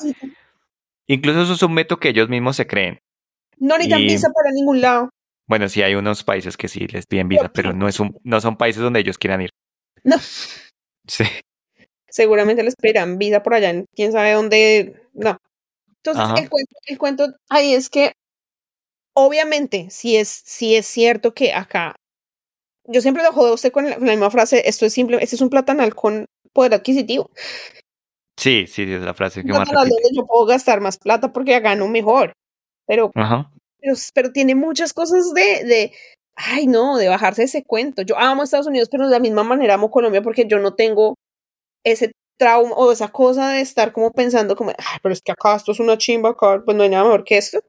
incluso eso es un método que ellos mismos se creen. No necesitan visa para ningún lado. Bueno, sí hay unos países que sí les piden visa, pero no, es un, no son países donde ellos quieran ir. No. Sí. Seguramente les pedirán visa por allá en quién sabe dónde. No. Entonces, el cuento, el cuento ahí es que, obviamente, si es, si es cierto que acá yo siempre lo jodo a usted con la, misma frase, esto es simple, este es un platanal con poder adquisitivo. Sí, sí, es la frase que más donde yo puedo gastar más plata porque gano mejor. Pero, pero, pero, tiene muchas cosas de, de, ay no, de bajarse ese cuento. Yo amo Estados Unidos, pero de la misma manera amo Colombia porque yo no tengo ese trauma o esa cosa de estar como pensando como, ay, pero es que acá esto es una chimba, acá pues no hay nada mejor que esto.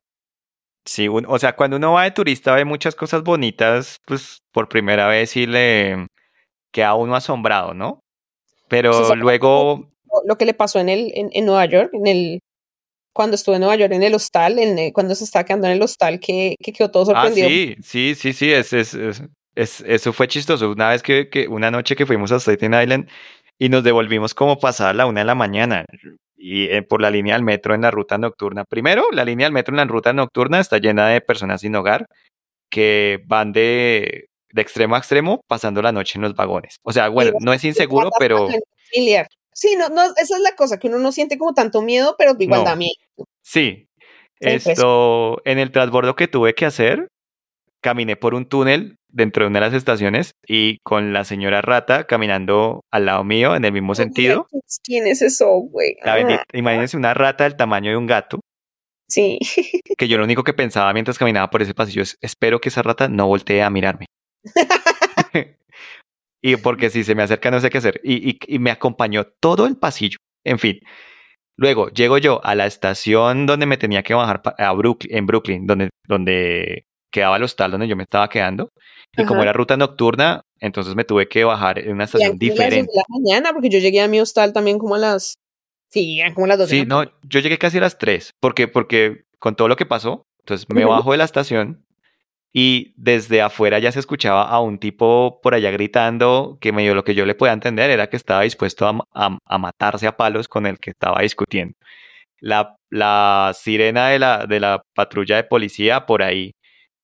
Sí, o sea, cuando uno va de turista ve muchas cosas bonitas, pues por primera vez sí le queda uno asombrado, ¿no? Pero luego... Lo que le pasó en, el, en, Nueva York, en el, cuando estuve en Nueva York en el hostal, en, cuando se estaba quedando en el hostal, que, que quedó todo ah, sorprendido. Ah, sí, sí, sí, sí, es, es, es, eso fue chistoso. Una vez que, que, una noche que fuimos a Staten Island y nos devolvimos como pasada la una de la mañana y eh, por la línea del metro en la ruta nocturna. Primero, la línea del metro en la ruta nocturna está llena de personas sin hogar que van de, de extremo a extremo pasando la noche en los vagones. O sea, bueno, no es inseguro, pero... Sí, no, no, esa es la cosa, que uno no siente como tanto miedo, pero igual da miedo. Sí. Esto, en el transbordo que tuve que hacer, caminé por un túnel dentro de una de las estaciones y con la señora rata caminando al lado mío en el mismo sentido. ¿Quién es eso, güey? Ah. Imagínense una rata del tamaño de un gato. Sí. Que yo lo único que pensaba mientras caminaba por ese pasillo es, espero que esa rata no voltee a mirarme. y porque si se me acerca no sé qué hacer. Y, y, me acompañó todo el pasillo. En fin. Luego llego yo a la estación donde me tenía que bajar a Brooklyn, en Brooklyn, donde, donde quedaba el hostal donde yo me estaba quedando. Y como era ruta nocturna, entonces me tuve que bajar en una estación diferente. la mañana, porque yo llegué a mi hostal también como a las. Sí, como a las 2 Sí, no, yo llegué casi a las 3, porque, porque con todo lo que pasó, entonces me bajo de la estación y desde afuera ya se escuchaba a un tipo por allá gritando que medio lo que yo le podía entender era que estaba dispuesto a, a, matarse a palos con el que estaba discutiendo. La, la sirena de la, de la patrulla de policía por ahí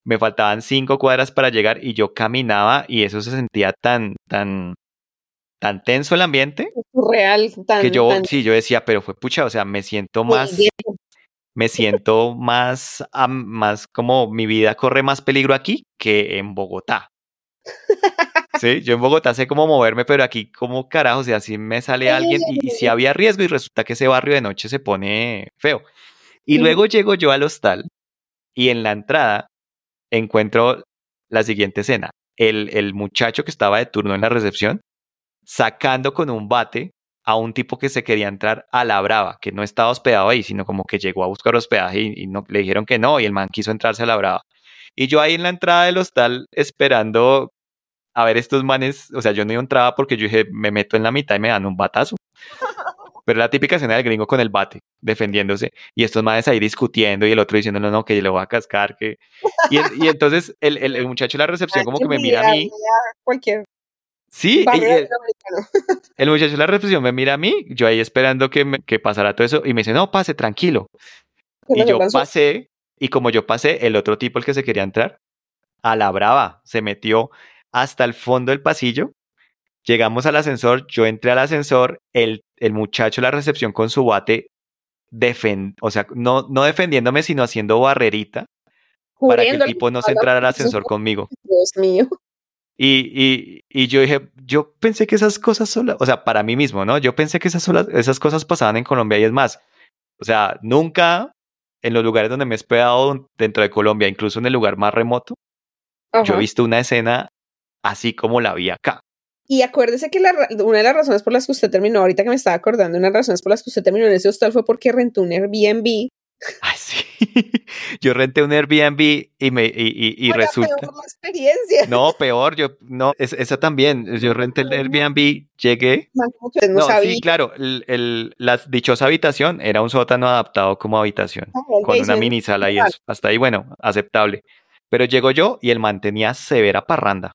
me faltaban cinco cuadras para llegar y yo caminaba y eso se sentía tan, tan, tan tenso el ambiente. Real, tan. Que yo, sí, yo decía, pero fue pucha, o sea, me siento más, me siento más, más como mi vida corre más peligro aquí que en Bogotá. Sí, yo en Bogotá sé cómo moverme, pero aquí como carajo, o sea, si me sale alguien y, si había riesgo y resulta que ese barrio de noche se pone feo. Y luego llego yo al hostal y en la entrada encuentro la siguiente escena. El, el muchacho que estaba de turno en la recepción sacando con un bate a un tipo que se quería entrar a la brava, que no estaba hospedado ahí, sino como que llegó a buscar hospedaje y, no, le dijeron que no, y el man quiso entrarse a la brava. Y yo ahí en la entrada del hostal esperando a ver estos manes, o sea, yo no entraba porque yo dije, me meto en la mitad y me dan un batazo. Pero la típica escena del gringo con el bate, defendiéndose, y estos manes ahí discutiendo y el otro diciendo, no, no, que yo le voy a cascar, que... Y, y entonces el, el, muchacho de la recepción como que me mira a mí. Cualquier. Sí, el, el, muchacho de la recepción me mira a mí, yo ahí esperando que, me, que pasara todo eso, y me dice, no, pase, tranquilo. Y yo pasé, y como yo pasé, el otro tipo, el que se quería entrar, a la brava, se metió hasta el fondo del pasillo Llegamos al ascensor, yo entré al ascensor, el, el muchacho la recepción con su bate, defend, o sea, no, no defendiéndome, sino haciendo barrerita para que el tipo no se entrara al ascensor conmigo. Dios mío. Y, y, yo dije, yo pensé que esas cosas solo, o sea, para mí mismo, ¿no? Yo pensé que esas, esas cosas pasaban en Colombia y es más, o sea, nunca en los lugares donde me he hospedado dentro de Colombia, incluso en el lugar más remoto, yo he visto una escena así como la vi acá. Y acuérdese que una de las razones por las que usted terminó, ahorita que me estaba acordando, una de las razones por las que usted terminó en ese hostal fue porque rentó un Airbnb Ay, sí. Yo renté un Airbnb y me y, y, resulta. experiencia. No, peor, yo no, es, esa también. Yo renté el Airbnb, llegué. No, sí, claro, el, la dichosa habitación era un sótano adaptado como habitación, ah, con una mini sala y eso. Hasta ahí, bueno, aceptable. Pero llego yo y el man tenía severa parranda.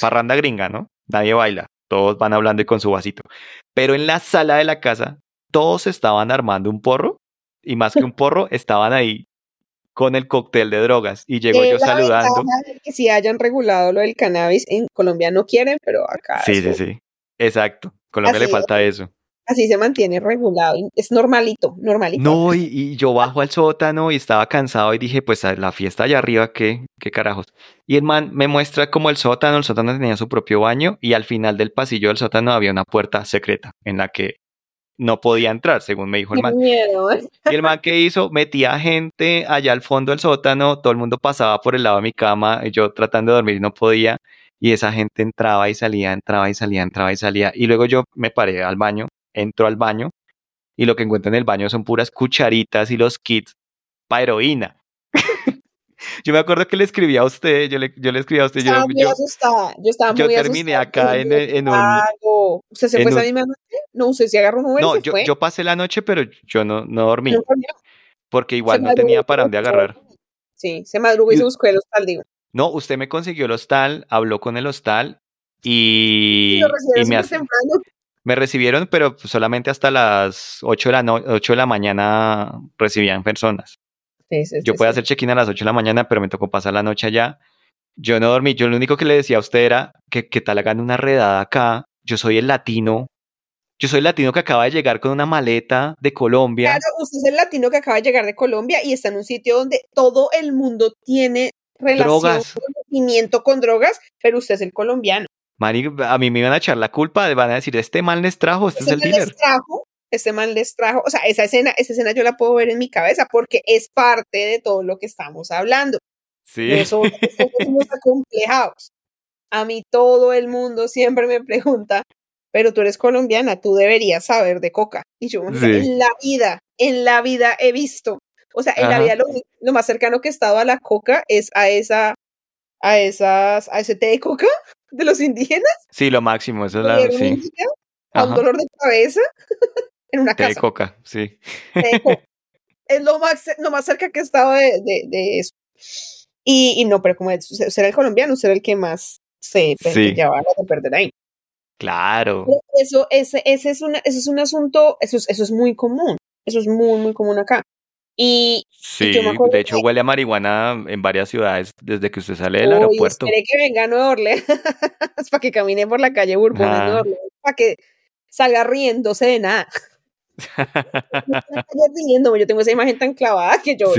Parranda gringa, ¿no? Nadie baila. Todos van hablando y con su vasito. Pero en la sala de la casa, todos estaban armando un porro y más que un porro, estaban ahí con el cóctel de drogas y llego yo saludando. Que si hayan regulado lo del cannabis, en Colombia no quieren, pero acá. Sí, sí, sí. Exacto. Colombia le falta eso. Así se mantiene regulado. Es normalito, normalito. No, y, yo bajo al sótano y estaba cansado y dije, pues la fiesta allá arriba, ¿qué, qué carajos? Y el man me muestra como el sótano, el sótano tenía su propio baño y al final del pasillo del sótano había una puerta secreta en la que no podía entrar, según me dijo el man. Y el man que hizo, metía gente allá al fondo del sótano, todo el mundo pasaba por el lado de mi cama, yo tratando de dormir no podía, y esa gente entraba y salía, entraba y salía, entraba y salía, y luego yo me paré al baño, entro al baño, y lo que encuentro en el baño son puras cucharitas y los kits para heroína. Yo me acuerdo que le escribí a usted, yo le, yo le escribí a usted. Estaba yo, muy asustada, yo estaba yo terminé acá en, en, un... ¿Usted se fue esa misma noche? No, usted se agarró un Uber No, yo, fue? yo pasé la noche, pero yo no, no dormí. ¿No porque igual no tenía para dónde agarrar. Sí, se madrugó y, se buscó el hostal, digo. No, usted me consiguió el hostal, habló con el hostal y, y me, me recibieron, pero solamente hasta las 8 de la, no 8 de la mañana recibían personas yo puedo hacer check-in a las 8 de la mañana, pero me tocó pasar la noche allá. Yo no dormí. Yo lo único que le decía a usted era que, que tal hagan una redada acá. Yo soy el latino. Yo soy el latino que acaba de llegar con una maleta de Colombia. Claro, usted es el latino que acaba de llegar de Colombia y está en un sitio donde todo el mundo tiene relación, drogas. con drogas, pero usted es el colombiano. Mari, a mí me iban a echar la culpa, van a decir, este mal les trajo, este es el dealer. Les trajo, este mal les trajo, o sea, esa escena, esa escena yo la puedo ver en mi cabeza porque es parte de todo lo que estamos hablando. Sí. Eso, somos acomplejados. A mí todo el mundo siempre me pregunta, pero tú eres colombiana, tú deberías saber de coca. Y yo, en la vida, en la vida he visto, o sea, en la vida lo, lo, más cercano que he estado a la coca es a esa, a esas, a ese té de coca de los indígenas. Sí, lo máximo, eso es la, sí. a un dolor de cabeza en una casa. De coca, sí. Es lo más, lo más cerca que he estado de, de, eso. Y, y, no, pero como ser el colombiano, ser el que más se sí. lleva de perder ahí. Claro. Eso, ese, ese, es una, eso es un asunto, eso es, eso es muy común. Eso es muy, muy común acá. Y, sí, de hecho huele a marihuana en varias ciudades desde que usted sale del Uy, aeropuerto. Espere que venga a Nueva Orleans para que camine por la calle Bourbon de Nueva Orleans, para que salga riéndose de nada yo tengo esa imagen tan clavada que yo...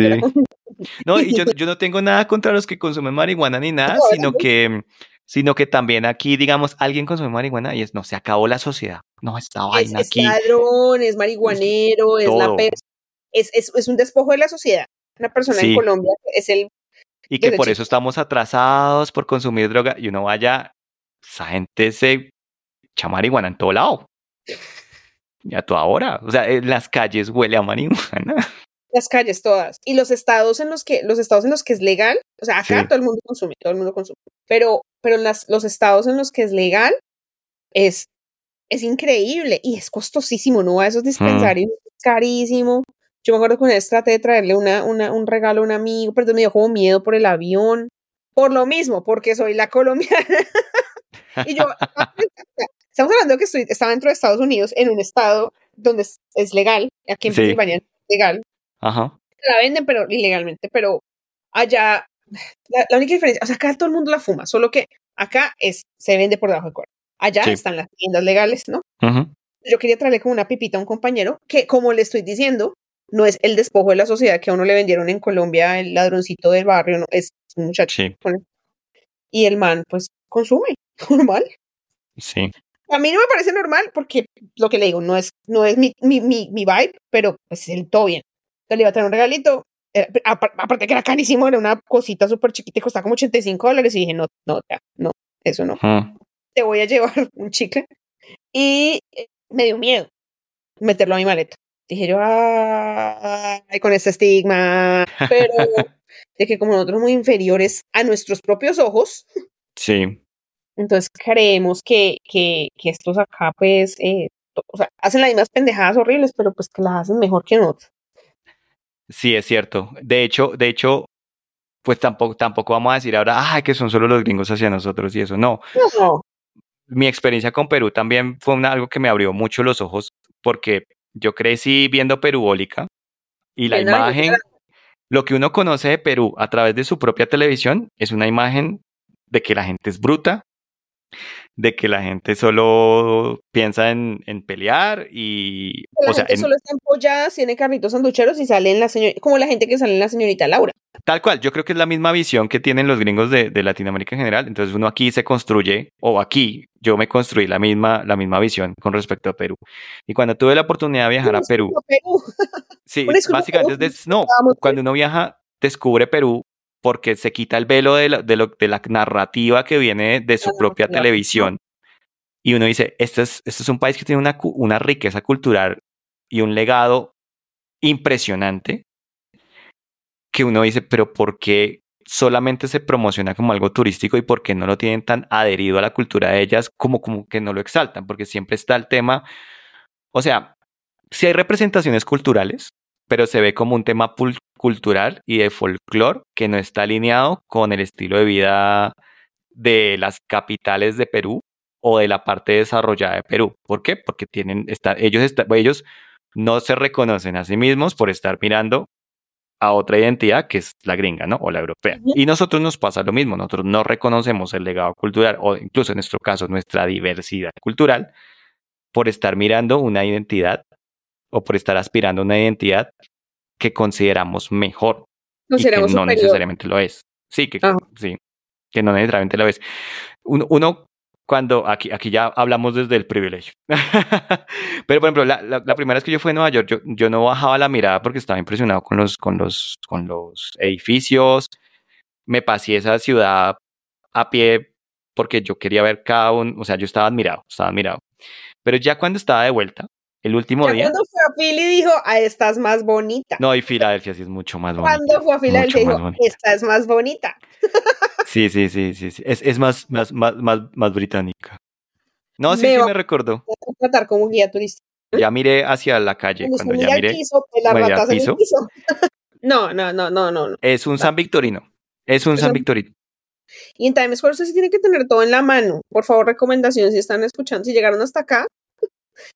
No, y yo, yo, no tengo nada contra los que consumen marihuana ni nada, sino que, sino que también aquí, digamos, alguien consume marihuana y es, no, se acabó la sociedad. No, esta vaina es, aquí. Es ladrón, es marihuanero, es, la es, es, es, un despojo de la sociedad. Una persona en Colombia es el... Y que por eso estamos atrasados por consumir droga y uno vaya, esa gente se echa marihuana en todo lado ya toda hora. O sea, en las calles huele a marihuana. Las calles todas. Y los estados en los que, los estados en los que es legal, o sea, acá todo el mundo consume, todo el mundo consume. Pero, pero las, los estados en los que es legal es, es increíble y es costosísimo, ¿no? A esos mm. dispensarios es carísimo. Yo me acuerdo que una vez traté de traerle una, una, un regalo a un amigo, pero me dio como miedo por el avión. Por lo mismo, porque soy la colombiana. y yo, Estamos hablando que estoy, estaba dentro de Estados Unidos, en un estado donde es, legal, aquí en Pensilvania es legal. Ajá. La venden, pero ilegalmente, pero allá, la, única diferencia, o sea, acá todo el mundo la fuma, solo que acá es, se vende por debajo del cuerpo. Allá están las tiendas legales, ¿no? Yo quería traerle como una pipita a un compañero que, como le estoy diciendo, no es el despojo de la sociedad que a uno le vendieron en Colombia, el ladroncito del barrio, no, es un muchacho. Y el man, pues, consume, normal. Sí. A mí no me parece normal porque lo que le digo, no es, no es mi, mi, mi, mi vibe, pero pues el todo bien. Entonces le iba a tener un regalito. eh, apa- aparte que era carísimo, era una cosita súper chiquita y costaba como 85 dólares. Y dije, no, no, ya, no, eso no. Te voy a llevar un chicle. Y eh, me dio miedo meterlo a mi maleta. Dije yo, ay, con este estigma. Pero de que como nosotros muy inferiores a nuestros propios ojos, Sí. entonces creemos que, que, que estos acá, pues, eh, o sea, hacen las mismas pendejadas horribles, pero pues que las hacen mejor que nosotros. Sí, es cierto. De hecho, de hecho, pues tampoco, tampoco vamos a decir ahora, ah, que son solo los gringos hacia nosotros y eso. No. No, Mi experiencia con Perú también fue una- algo que me abrió mucho los ojos porque yo crecí viendo Perubólica y la imagen, lo que uno conoce de Perú a través de su propia televisión es una imagen de que la gente es bruta, de que la gente solo piensa en, en pelear y, la o sea, en- solo está empollada, tiene carritos sanducheros y sale en la señora, como la gente que sale en la señorita Laura. Tal cual, yo creo que es la misma visión que tienen los gringos de, de Latinoamérica en general. Entonces uno aquí se construye, o aquí yo me construí la misma, la misma visión con respecto a Perú. Y cuando tuve la oportunidad de viajar a Perú, Perú. sí, básicamente es des- no, cuando uno viaja, descubre Perú porque se quita el velo de la, de lo- de la narrativa que viene de su propia televisión. Y uno dice, este es, este es un país que tiene una, una riqueza cultural y un legado impresionante que uno dice, pero ¿por qué solamente se promociona como algo turístico y por qué no lo tienen tan adherido a la cultura de ellas como, como que no lo exaltan? Porque siempre está el tema, o sea, sí hay representaciones culturales, pero se ve como un tema cultural y de folclore que no está alineado con el estilo de vida de las capitales de Perú o de la parte desarrollada de Perú. ¿Por qué? Porque tienen, está, ellos, está- ellos no se reconocen a sí mismos por estar mirando a otra identidad que es la gringa, ¿no? O la europea. Y nosotros nos pasa lo mismo, nosotros no reconocemos el legado cultural o incluso en nuestro caso nuestra diversidad cultural por estar mirando una identidad o por estar aspirando a una identidad que consideramos mejor y que no superior. necesariamente lo es. Sí, que Ajá. sí, que no necesariamente lo es. Uno, uno cuando aquí, aquí ya hablamos desde el privilegio. Pero por ejemplo, la, la- la primera vez que yo fui a Nueva York, yo, yo no bajaba la mirada porque estaba impresionado con los, con los, con los edificios. Me pasé esa ciudad a pie porque yo quería ver cada uno, o sea, yo estaba admirado, estaba admirado. Pero ya cuando estaba de vuelta, el último Ya día, cuando a Philly dijo, ah, esta es más bonita. no, y Filadelfia sí es mucho más bonito. Cuando fue a Filadelfia dijo, esta es más bonita. Sí, sí, sí, sí, sí. Es, es más, más, más, más, más británica. No, sí, Me sí me recordó. Voy a tratar como guía turística. Ya miré hacia la calle, Cuando cuando ya miré, piso, pues el piso. piso. no, no, no, no, no, es un San Victorino. Es un Es San Victorino. Y en Times Square usted sí tiene que tener todo en la mano. Por favor, recomendación si están escuchando, si llegaron hasta acá,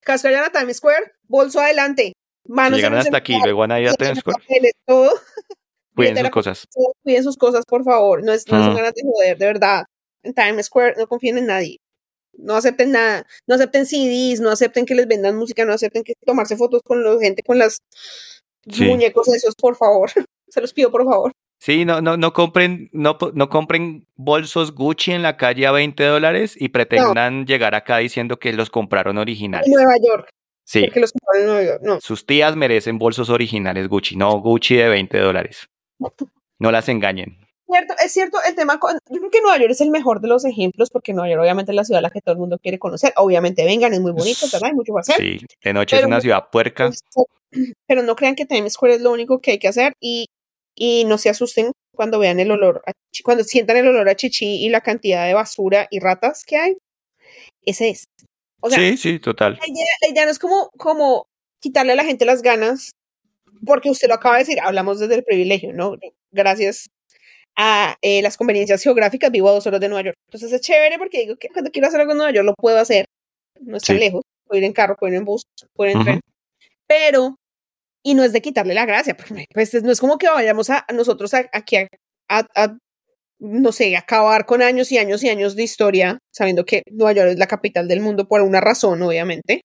cascayan a Times Square, bolso adelante, Si manos llegaron el hasta aquí, luego van a ir a Times Square, papeles, todo. cuiden sus cosas. Cuiden sus cosas, por favor. No es, no son Mm. ganas de joder, de verdad. En Times Square no confíen en nadie. No acepten nada. No acepten CDs, no acepten que les vendan música, no acepten que tomarse fotos con la gente, con las Sí. muñecos esos, por favor. Se los pido, por favor. Sí, no, no, no compren, no, no compren bolsos Gucci en la calle a 20 dólares y pretendan llegar acá diciendo que los compraron originales. En Nueva York, Sí, porque los compraron en Nueva York. No. sus tías merecen bolsos originales Gucci, no Gucci de 20 dólares. No las engañen. Cierto, es cierto, el tema con, yo creo que Nueva York es el mejor de los ejemplos porque Nueva York obviamente es la ciudad a la que todo el mundo quiere conocer. Obviamente vengan, es muy bonito, ¿verdad? Hay mucho que hacer. Sí, de noche es una ciudad puerca. Pero no crean que Times Square es lo único que hay que hacer y, y no se asusten cuando vean el olor, a chichi- cuando sientan el olor a chichi y la cantidad de basura y ratas que hay. Ese es. O sea, sí, sí, total. la idea, la idea no es como, como quitarle a la gente las ganas, porque usted lo acaba de decir, hablamos desde el privilegio, ¿no? Gracias a eh, las conveniencias geográficas, vivo a dos horas de Nueva York. Entonces es chévere porque digo que cuando quiero hacer algo en Nueva York lo puedo hacer, no es tan Sí. lejos, puedo ir en carro, puedo ir en bus, puedo ir en Ujú. tren, pero, y no es de quitarle la gracia, porque pues no es como que vayamos a, a nosotros aquí a, a- a, no sé, acabar con años y años y años de historia, sabiendo que Nueva York es la capital del mundo por una razón, obviamente.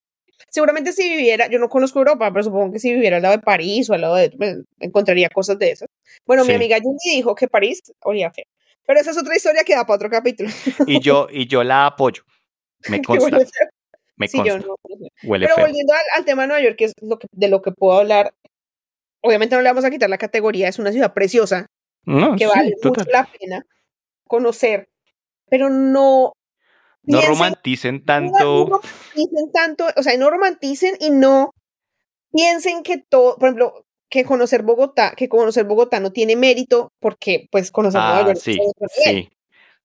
Seguramente si viviera, yo no conozco Europa, pero supongo que si viviera al lado de París o al lado de, pues, encontraría cosas de esas. Bueno, mi Sí. amiga Julie dijo que París olía feo. Pero esa es otra historia que da para otro capítulo. Y yo, y yo la apoyo. Me consta. Me Sí, consta. yo no. Huele Pero feo. volviendo al, al tema de Nueva York, que es lo que, de lo que puedo hablar, obviamente no le vamos a quitar la categoría, es una ciudad preciosa, No, que sí, vale total. mucho la pena conocer, pero no No piensen- romanticen tanto. no romanticen tanto, o sea, no romanticen y no piensen que todo, por ejemplo, que conocer Bogotá, que conocer Bogotá no tiene mérito, porque pues conocer Nueva Ah, York sí, sí.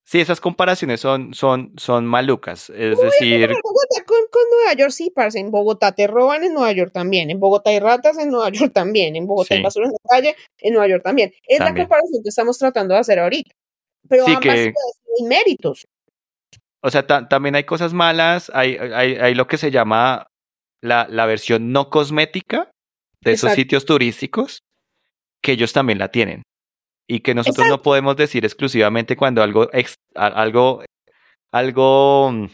Sí, esas comparaciones son, son, son malucas. Es decir, Pero Bogotá con, con Nueva York sí, parce. En Bogotá te roban, en Nueva York también. En Bogotá hay ratas, en Nueva York también. En Bogotá hay Sí. basura en la calle, en Nueva York también. Es También. la comparación que estamos tratando de hacer ahorita. Pero Sí, ambas que- tienen méritos. o sea, ta- también hay cosas malas, hay, hay, hay lo que se llama la, la versión no cosmética de esos sitios turísticos, que ellos también la tienen. Y que nosotros no podemos decir exclusivamente cuando algo, ex- algo, algo, mm,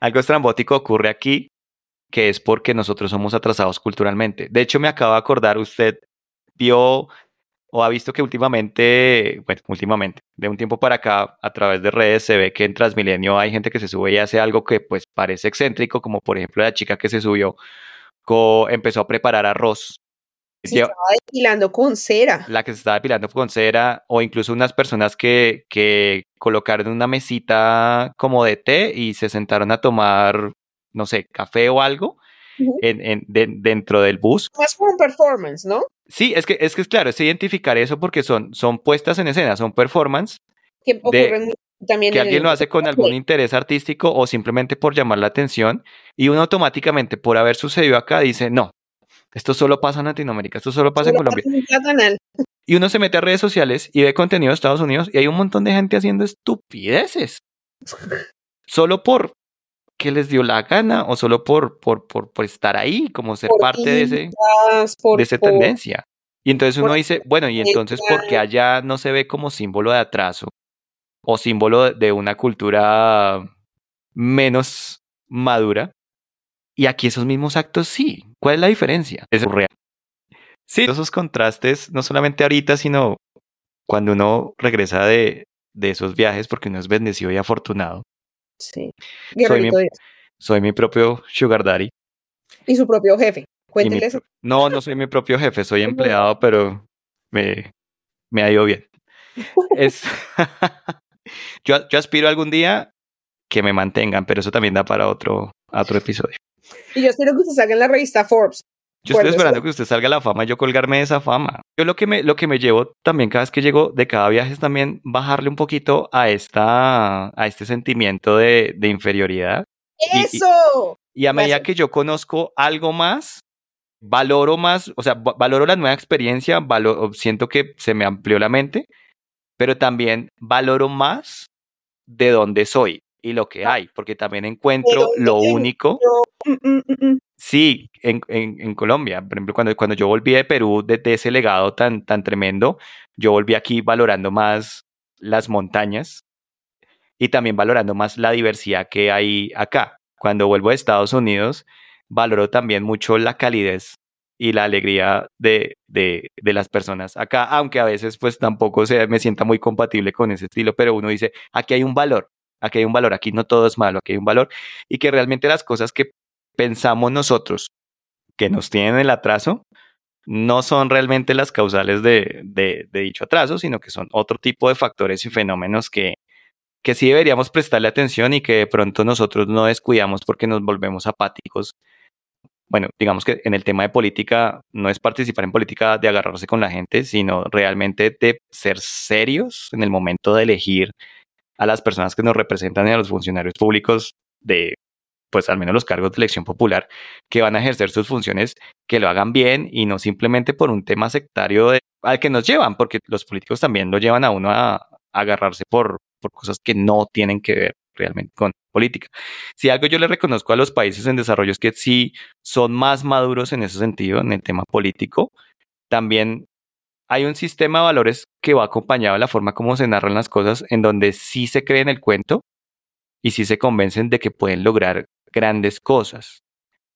algo estrambótico ocurre aquí, que es porque nosotros somos atrasados culturalmente. De hecho, me acabo de acordar, usted vio o ha visto que últimamente, bueno, últimamente, de un tiempo para acá, a través de redes se ve que en Transmilenio hay gente que se sube y hace algo que pues parece excéntrico, como por ejemplo la chica que se subió, co- empezó a preparar arroz. Se Lleva- estaba despilando con cera. la que se estaba depilando con cera, o incluso unas personas que, que colocaron una mesita como de té y se sentaron a tomar, no sé, café o algo en, en- de- dentro del bus. Más como un performance, ¿no? Sí, es que es que es claro, es identificar eso porque son, son puestas en escena, son performance, Que ocurren también que en alguien el- lo hace con algún interés artístico o simplemente por llamar la atención, y uno automáticamente, por haber sucedido acá, dice, no, esto solo pasa en Latinoamérica, esto solo pasa en Colombia. pasa en. Y uno se mete a redes sociales y ve contenido de Estados Unidos y hay un montón de gente haciendo estupideces. Solo por que les dio la gana o solo por, por, por, por estar ahí, como ser Por parte de, ese, de esa tendencia. Y entonces uno dice, bueno, y entonces, ¿por qué allá no se ve como símbolo de atraso o símbolo de una cultura menos madura? Y aquí esos mismos actos sí. ¿Cuál es la diferencia? Es real. Sí, esos contrastes, no solamente ahorita, sino cuando uno regresa de, de esos viajes, porque uno es bendecido y afortunado. Sí. mi- Guerrerito Dios. Soy mi propio sugar daddy. Y su propio jefe. y mi Cuéntele pro- eso. no, no soy mi propio jefe, soy empleado, pero me, me ha ido bien. Es, yo, yo aspiro algún día que me mantengan, pero eso también da para otro, otro episodio. Y yo espero que usted salga en la revista Forbes. Yo estoy esperando eso- que usted salga a la fama y yo colgarme de esa fama. Yo lo que me, lo que me llevo también cada vez que llego de cada viaje es también bajarle un poquito a esta, a este sentimiento de, de inferioridad. Y- y- ¡Eso! Y a medida Gracias. que yo conozco algo más, valoro más, o sea, va- valoro la nueva experiencia, valoro, siento que se me amplió la mente, pero también valoro más de dónde soy y lo que hay, porque también encuentro lo único. Mm, mm, mm, mm. Sí, en, en, en Colombia, por ejemplo, cuando, cuando yo volví de Perú, de, de ese legado tan, tan tremendo, yo volví aquí valorando más las montañas y también valorando más la diversidad que hay acá. Cuando vuelvo a Estados Unidos, valoro también mucho la calidez y la alegría de, de, de las personas acá, aunque a veces pues tampoco se, me sienta muy compatible con ese estilo, pero uno dice, aquí hay un valor, aquí hay un valor, aquí no todo es malo, aquí hay un valor y que realmente las cosas que pensamos nosotros que nos tienen el atraso no son realmente las causales de, de, de dicho atraso, sino que son otro tipo de factores y fenómenos que, que sí deberíamos prestarle atención y que de pronto nosotros no descuidamos porque nos volvemos apáticos. Bueno, digamos que en el tema de política no es participar en política de agarrarse con la gente, sino realmente de ser serios en el momento de elegir a las personas que nos representan y a los funcionarios públicos de, pues al menos los cargos de elección popular, que van a ejercer sus funciones, que lo hagan bien y no simplemente por un tema sectario al que nos llevan, porque los políticos también lo llevan a uno a, a agarrarse por, por cosas que no tienen que ver realmente con política. Si algo yo le reconozco a los países en desarrollo es que sí son más maduros en ese sentido, en el tema político, también hay un sistema de valores que va acompañado de la forma como se narran las cosas, en donde sí se creen el cuento y sí se convencen de que pueden lograr grandes cosas.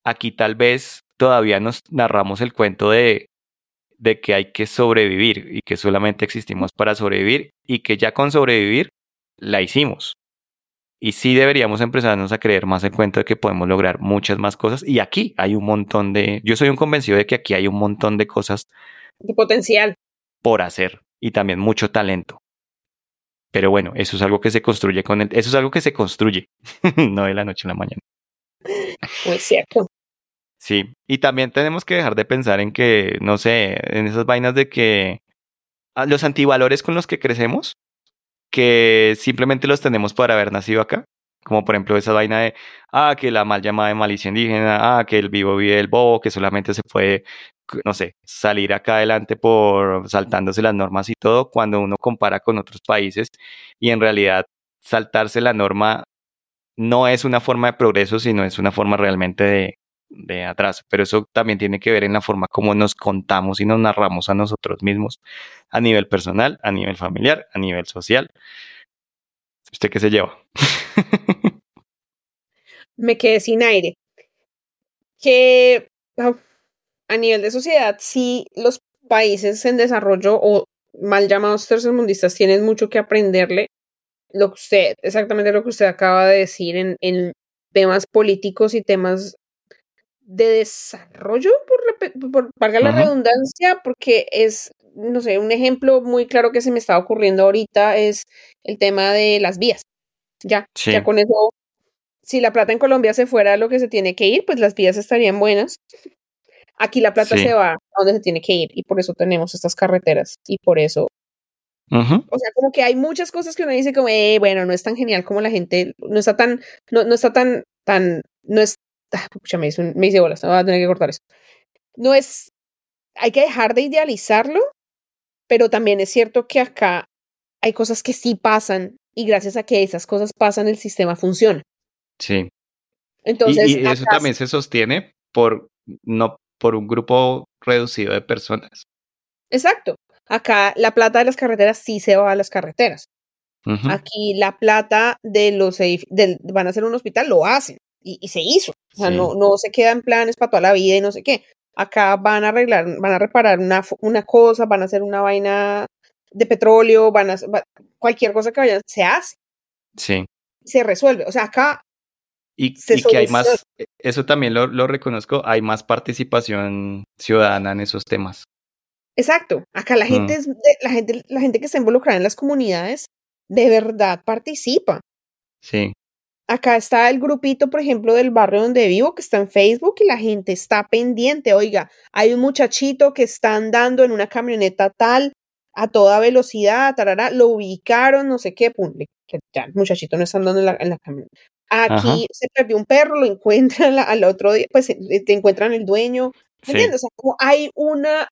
Aquí tal vez todavía nos narramos el cuento de, de que hay que sobrevivir y que solamente existimos para sobrevivir y que ya con sobrevivir la hicimos. Y sí deberíamos empezarnos a creer más en cuenta de que podemos lograr muchas más cosas. Y aquí hay un montón de, yo soy un convencido de que aquí hay un montón de cosas. De potencial. Por hacer y también mucho talento. Pero bueno, eso es algo que se construye con el, eso es algo que se construye, no de la noche a la mañana. Muy cierto. Sí, y también tenemos que dejar de pensar en que, no sé, en esas vainas de que ah, los antivalores con los que crecemos, que simplemente los tenemos por haber nacido acá. Como por ejemplo esa vaina de, ah, que la mal llamada de malicia indígena, ah, que el vivo vive el bobo, que solamente se puede, no sé, salir acá adelante por saltándose las normas y todo, cuando uno compara con otros países y en realidad saltarse la norma no es una forma de progreso, sino es una forma realmente de, de atrás, pero eso también tiene que ver en la forma como nos contamos y nos narramos a nosotros mismos a nivel personal, a nivel familiar, a nivel social. ¿Usted qué se lleva? Me quedé sin aire. Que ah, a nivel de sociedad, sí, los países en desarrollo o mal llamados tercermundistas tienen mucho que aprenderle. Lo que usted, exactamente lo que usted acaba de decir en, en temas políticos y temas de desarrollo, por, por valga la redundancia, porque es, no sé, un ejemplo muy claro que se me está ocurriendo ahorita es el tema de las vías. Ya, ya con eso, si la plata en Colombia se fuera a lo que se tiene que ir, pues las vías estarían buenas. Aquí la plata se va a donde se tiene que ir y por eso tenemos estas carreteras y por eso O sea, como que hay muchas cosas que uno dice como, eh, bueno, no es tan genial como la gente, no está tan, no, no está tan, tan, no es Ah, me hice, me hice bolas, no voy a tener que cortar eso. No es, hay que dejar de idealizarlo, pero también es cierto que acá hay cosas que sí pasan y gracias a que esas cosas pasan el sistema funciona. Sí. Entonces, y, eso también se sostiene por no por un grupo reducido de personas. Exacto. Acá la plata de las carreteras sí se va a las carreteras. Aquí la plata de los del, van a hacer un hospital lo hacen y, se hizo. O sea, no, no se queda en planes para toda la vida y no sé qué. Acá van a arreglar, van a reparar una, una cosa, van a hacer una vaina de petróleo, van a cualquier cosa que vayan, se hace. Sí. Se resuelve. O sea, acá. Y, y que hay más, e, eso también lo, lo reconozco, hay más participación ciudadana en esos temas. Exacto. Acá la gente, mm. es, la gente, la gente que está involucrada en las comunidades, de verdad participa. Sí acá está el grupito, por ejemplo, del barrio donde vivo, que está en Facebook y la gente está pendiente. Oiga, hay un muchachito que está andando en una camioneta tal, a toda velocidad, tarara, lo ubicaron, no sé qué, pum, que ya el muchachito no está andando en la, en la camioneta. Aquí se perdió un perro, lo encuentran al otro día, pues eh, te encuentran el dueño. ¿Entiendes? O sea, como hay una,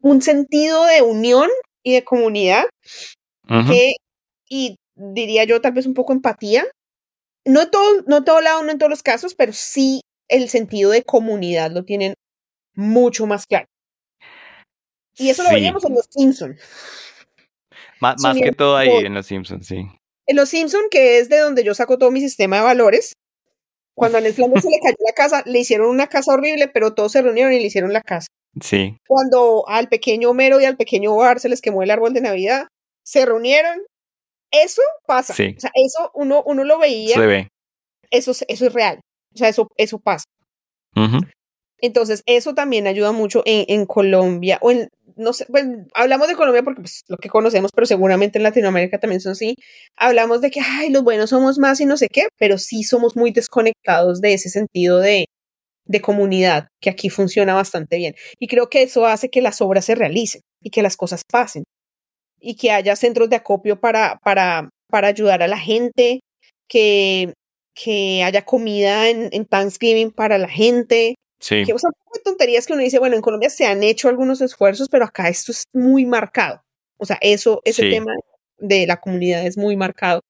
un sentido de unión y de comunidad que, y diría yo, tal vez un poco empatía, no todo, no todo lado, no en todos los casos, pero sí el sentido de comunidad lo tienen mucho más claro. Y eso lo veíamos en los Simpsons. Más, más que todo ahí en los Simpsons, sí. En los Simpsons, que es de donde yo saco todo mi sistema de valores, cuando a Ned Flanders se le cayó la casa, le hicieron una casa horrible, pero todos se reunieron y le hicieron la casa. Sí. Cuando al pequeño Homero y al pequeño Bar se les quemó el árbol de Navidad, se reunieron eso pasa. O sea, eso uno, uno lo veía. Se ve. Eso, eso es real. O sea, eso, eso pasa. Entonces, eso también ayuda mucho en, Colombia o en, no sé, bueno, hablamos de Colombia porque pues, lo que conocemos, pero seguramente en Latinoamérica también son así. Hablamos de que, ay, los buenos somos más y no sé qué, pero sí somos muy desconectados de ese sentido de, de comunidad, que aquí funciona bastante bien. Y creo que eso hace que las obras se realicen y que las cosas pasen y que haya centros de acopio para, para, para ayudar a la gente, que, que haya comida en, en Thanksgiving para la gente. Sí. Que, o sea, tonterías que uno dice, bueno, en Colombia se han hecho algunos esfuerzos, pero acá esto es muy marcado. O sea, eso, ese tema de la comunidad es muy marcado.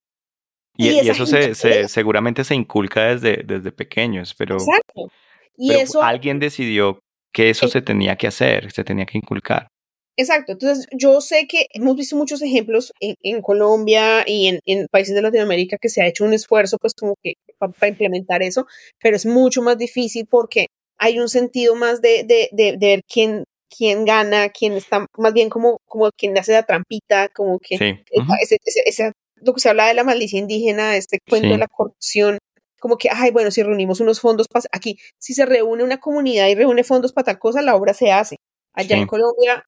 Y, y, eso se, se, seguramente se inculca desde, desde pequeños, pero, Exacto. Y pero eso, alguien decidió que eso se tenía que hacer, se tenía que inculcar. Exacto, entonces yo sé que hemos visto muchos ejemplos en, en Colombia y en, en, países de Latinoamérica que se ha hecho un esfuerzo pues como que para implementar eso, pero es mucho más difícil porque hay un sentido más de, de, de, ver quién, quién gana, quién está, más bien como, como quien hace la trampita, como que ese, lo que se habla de la malicia indígena, este cuento de la corrupción, como que, ay, bueno, si reunimos unos fondos, para aquí, si se reúne una comunidad y reúne fondos para tal cosa, la obra se hace. Allá en Colombia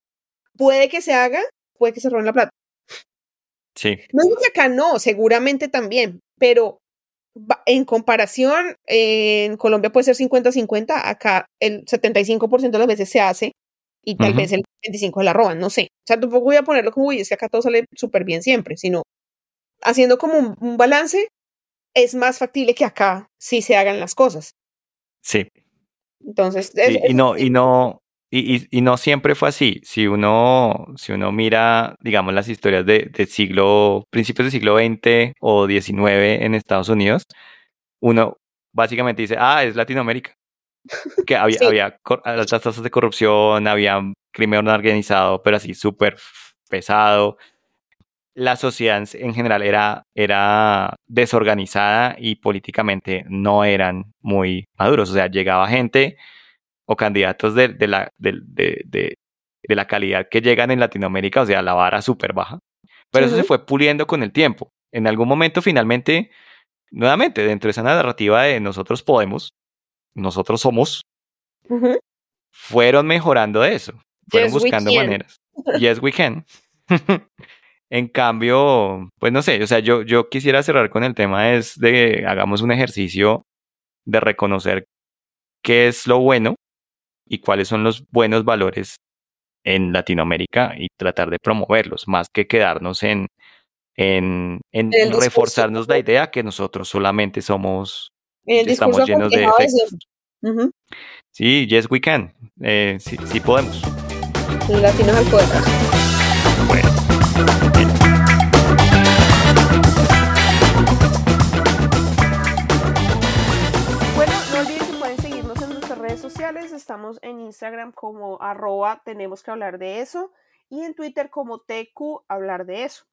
puede que se haga, puede que se roben la plata. Sí. No es que acá no, seguramente también, pero en comparación, en Colombia puede ser 50-50, acá el 75% de las veces se hace y tal vez el 25% la roban, no sé. O sea, tampoco voy a ponerlo como, uy, es que acá todo sale súper bien siempre, sino haciendo como un, balance, es más factible que acá sí se hagan las cosas. Sí. Entonces, y no, y no, y, y, no siempre fue así. Si uno, si uno mira, digamos, las historias de, del siglo, principios del siglo XX o XIX en Estados Unidos, uno básicamente dice, ah, es Latinoamérica. Que había, había altas tasas de corrupción, había crimen organizado, pero así súper pesado. La sociedad en general era, era desorganizada y políticamente no eran muy maduros. O sea, llegaba gente o candidatos de, de la, de, de, de, la calidad que llegan en Latinoamérica, o sea, la vara súper baja. Pero eso se fue puliendo con el tiempo. En algún momento, finalmente, nuevamente, dentro de esa narrativa de nosotros podemos, nosotros somos, fueron mejorando eso. Fueron buscando maneras. Yes, we can. en cambio, pues no sé, o sea, yo, yo quisiera cerrar con el tema es de hagamos un ejercicio de reconocer qué es lo bueno y cuáles son los buenos valores en Latinoamérica y tratar de promoverlos, más que quedarnos en, en, en reforzarnos la idea que nosotros solamente somos, estamos llenos de efectos. Sí, yes we can, eh, sí, sí podemos. Latinos al poeta. Bueno. Estamos en Instagram como arroba tenemos que hablar de eso y en Twitter como TQ hablar de eso.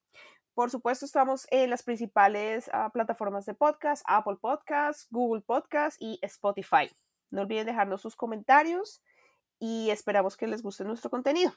Por supuesto, estamos en las principales ah, plataformas de podcast, Apple Podcasts, Google Podcasts y Spotify. No olviden dejarnos sus comentarios y esperamos que les guste nuestro contenido.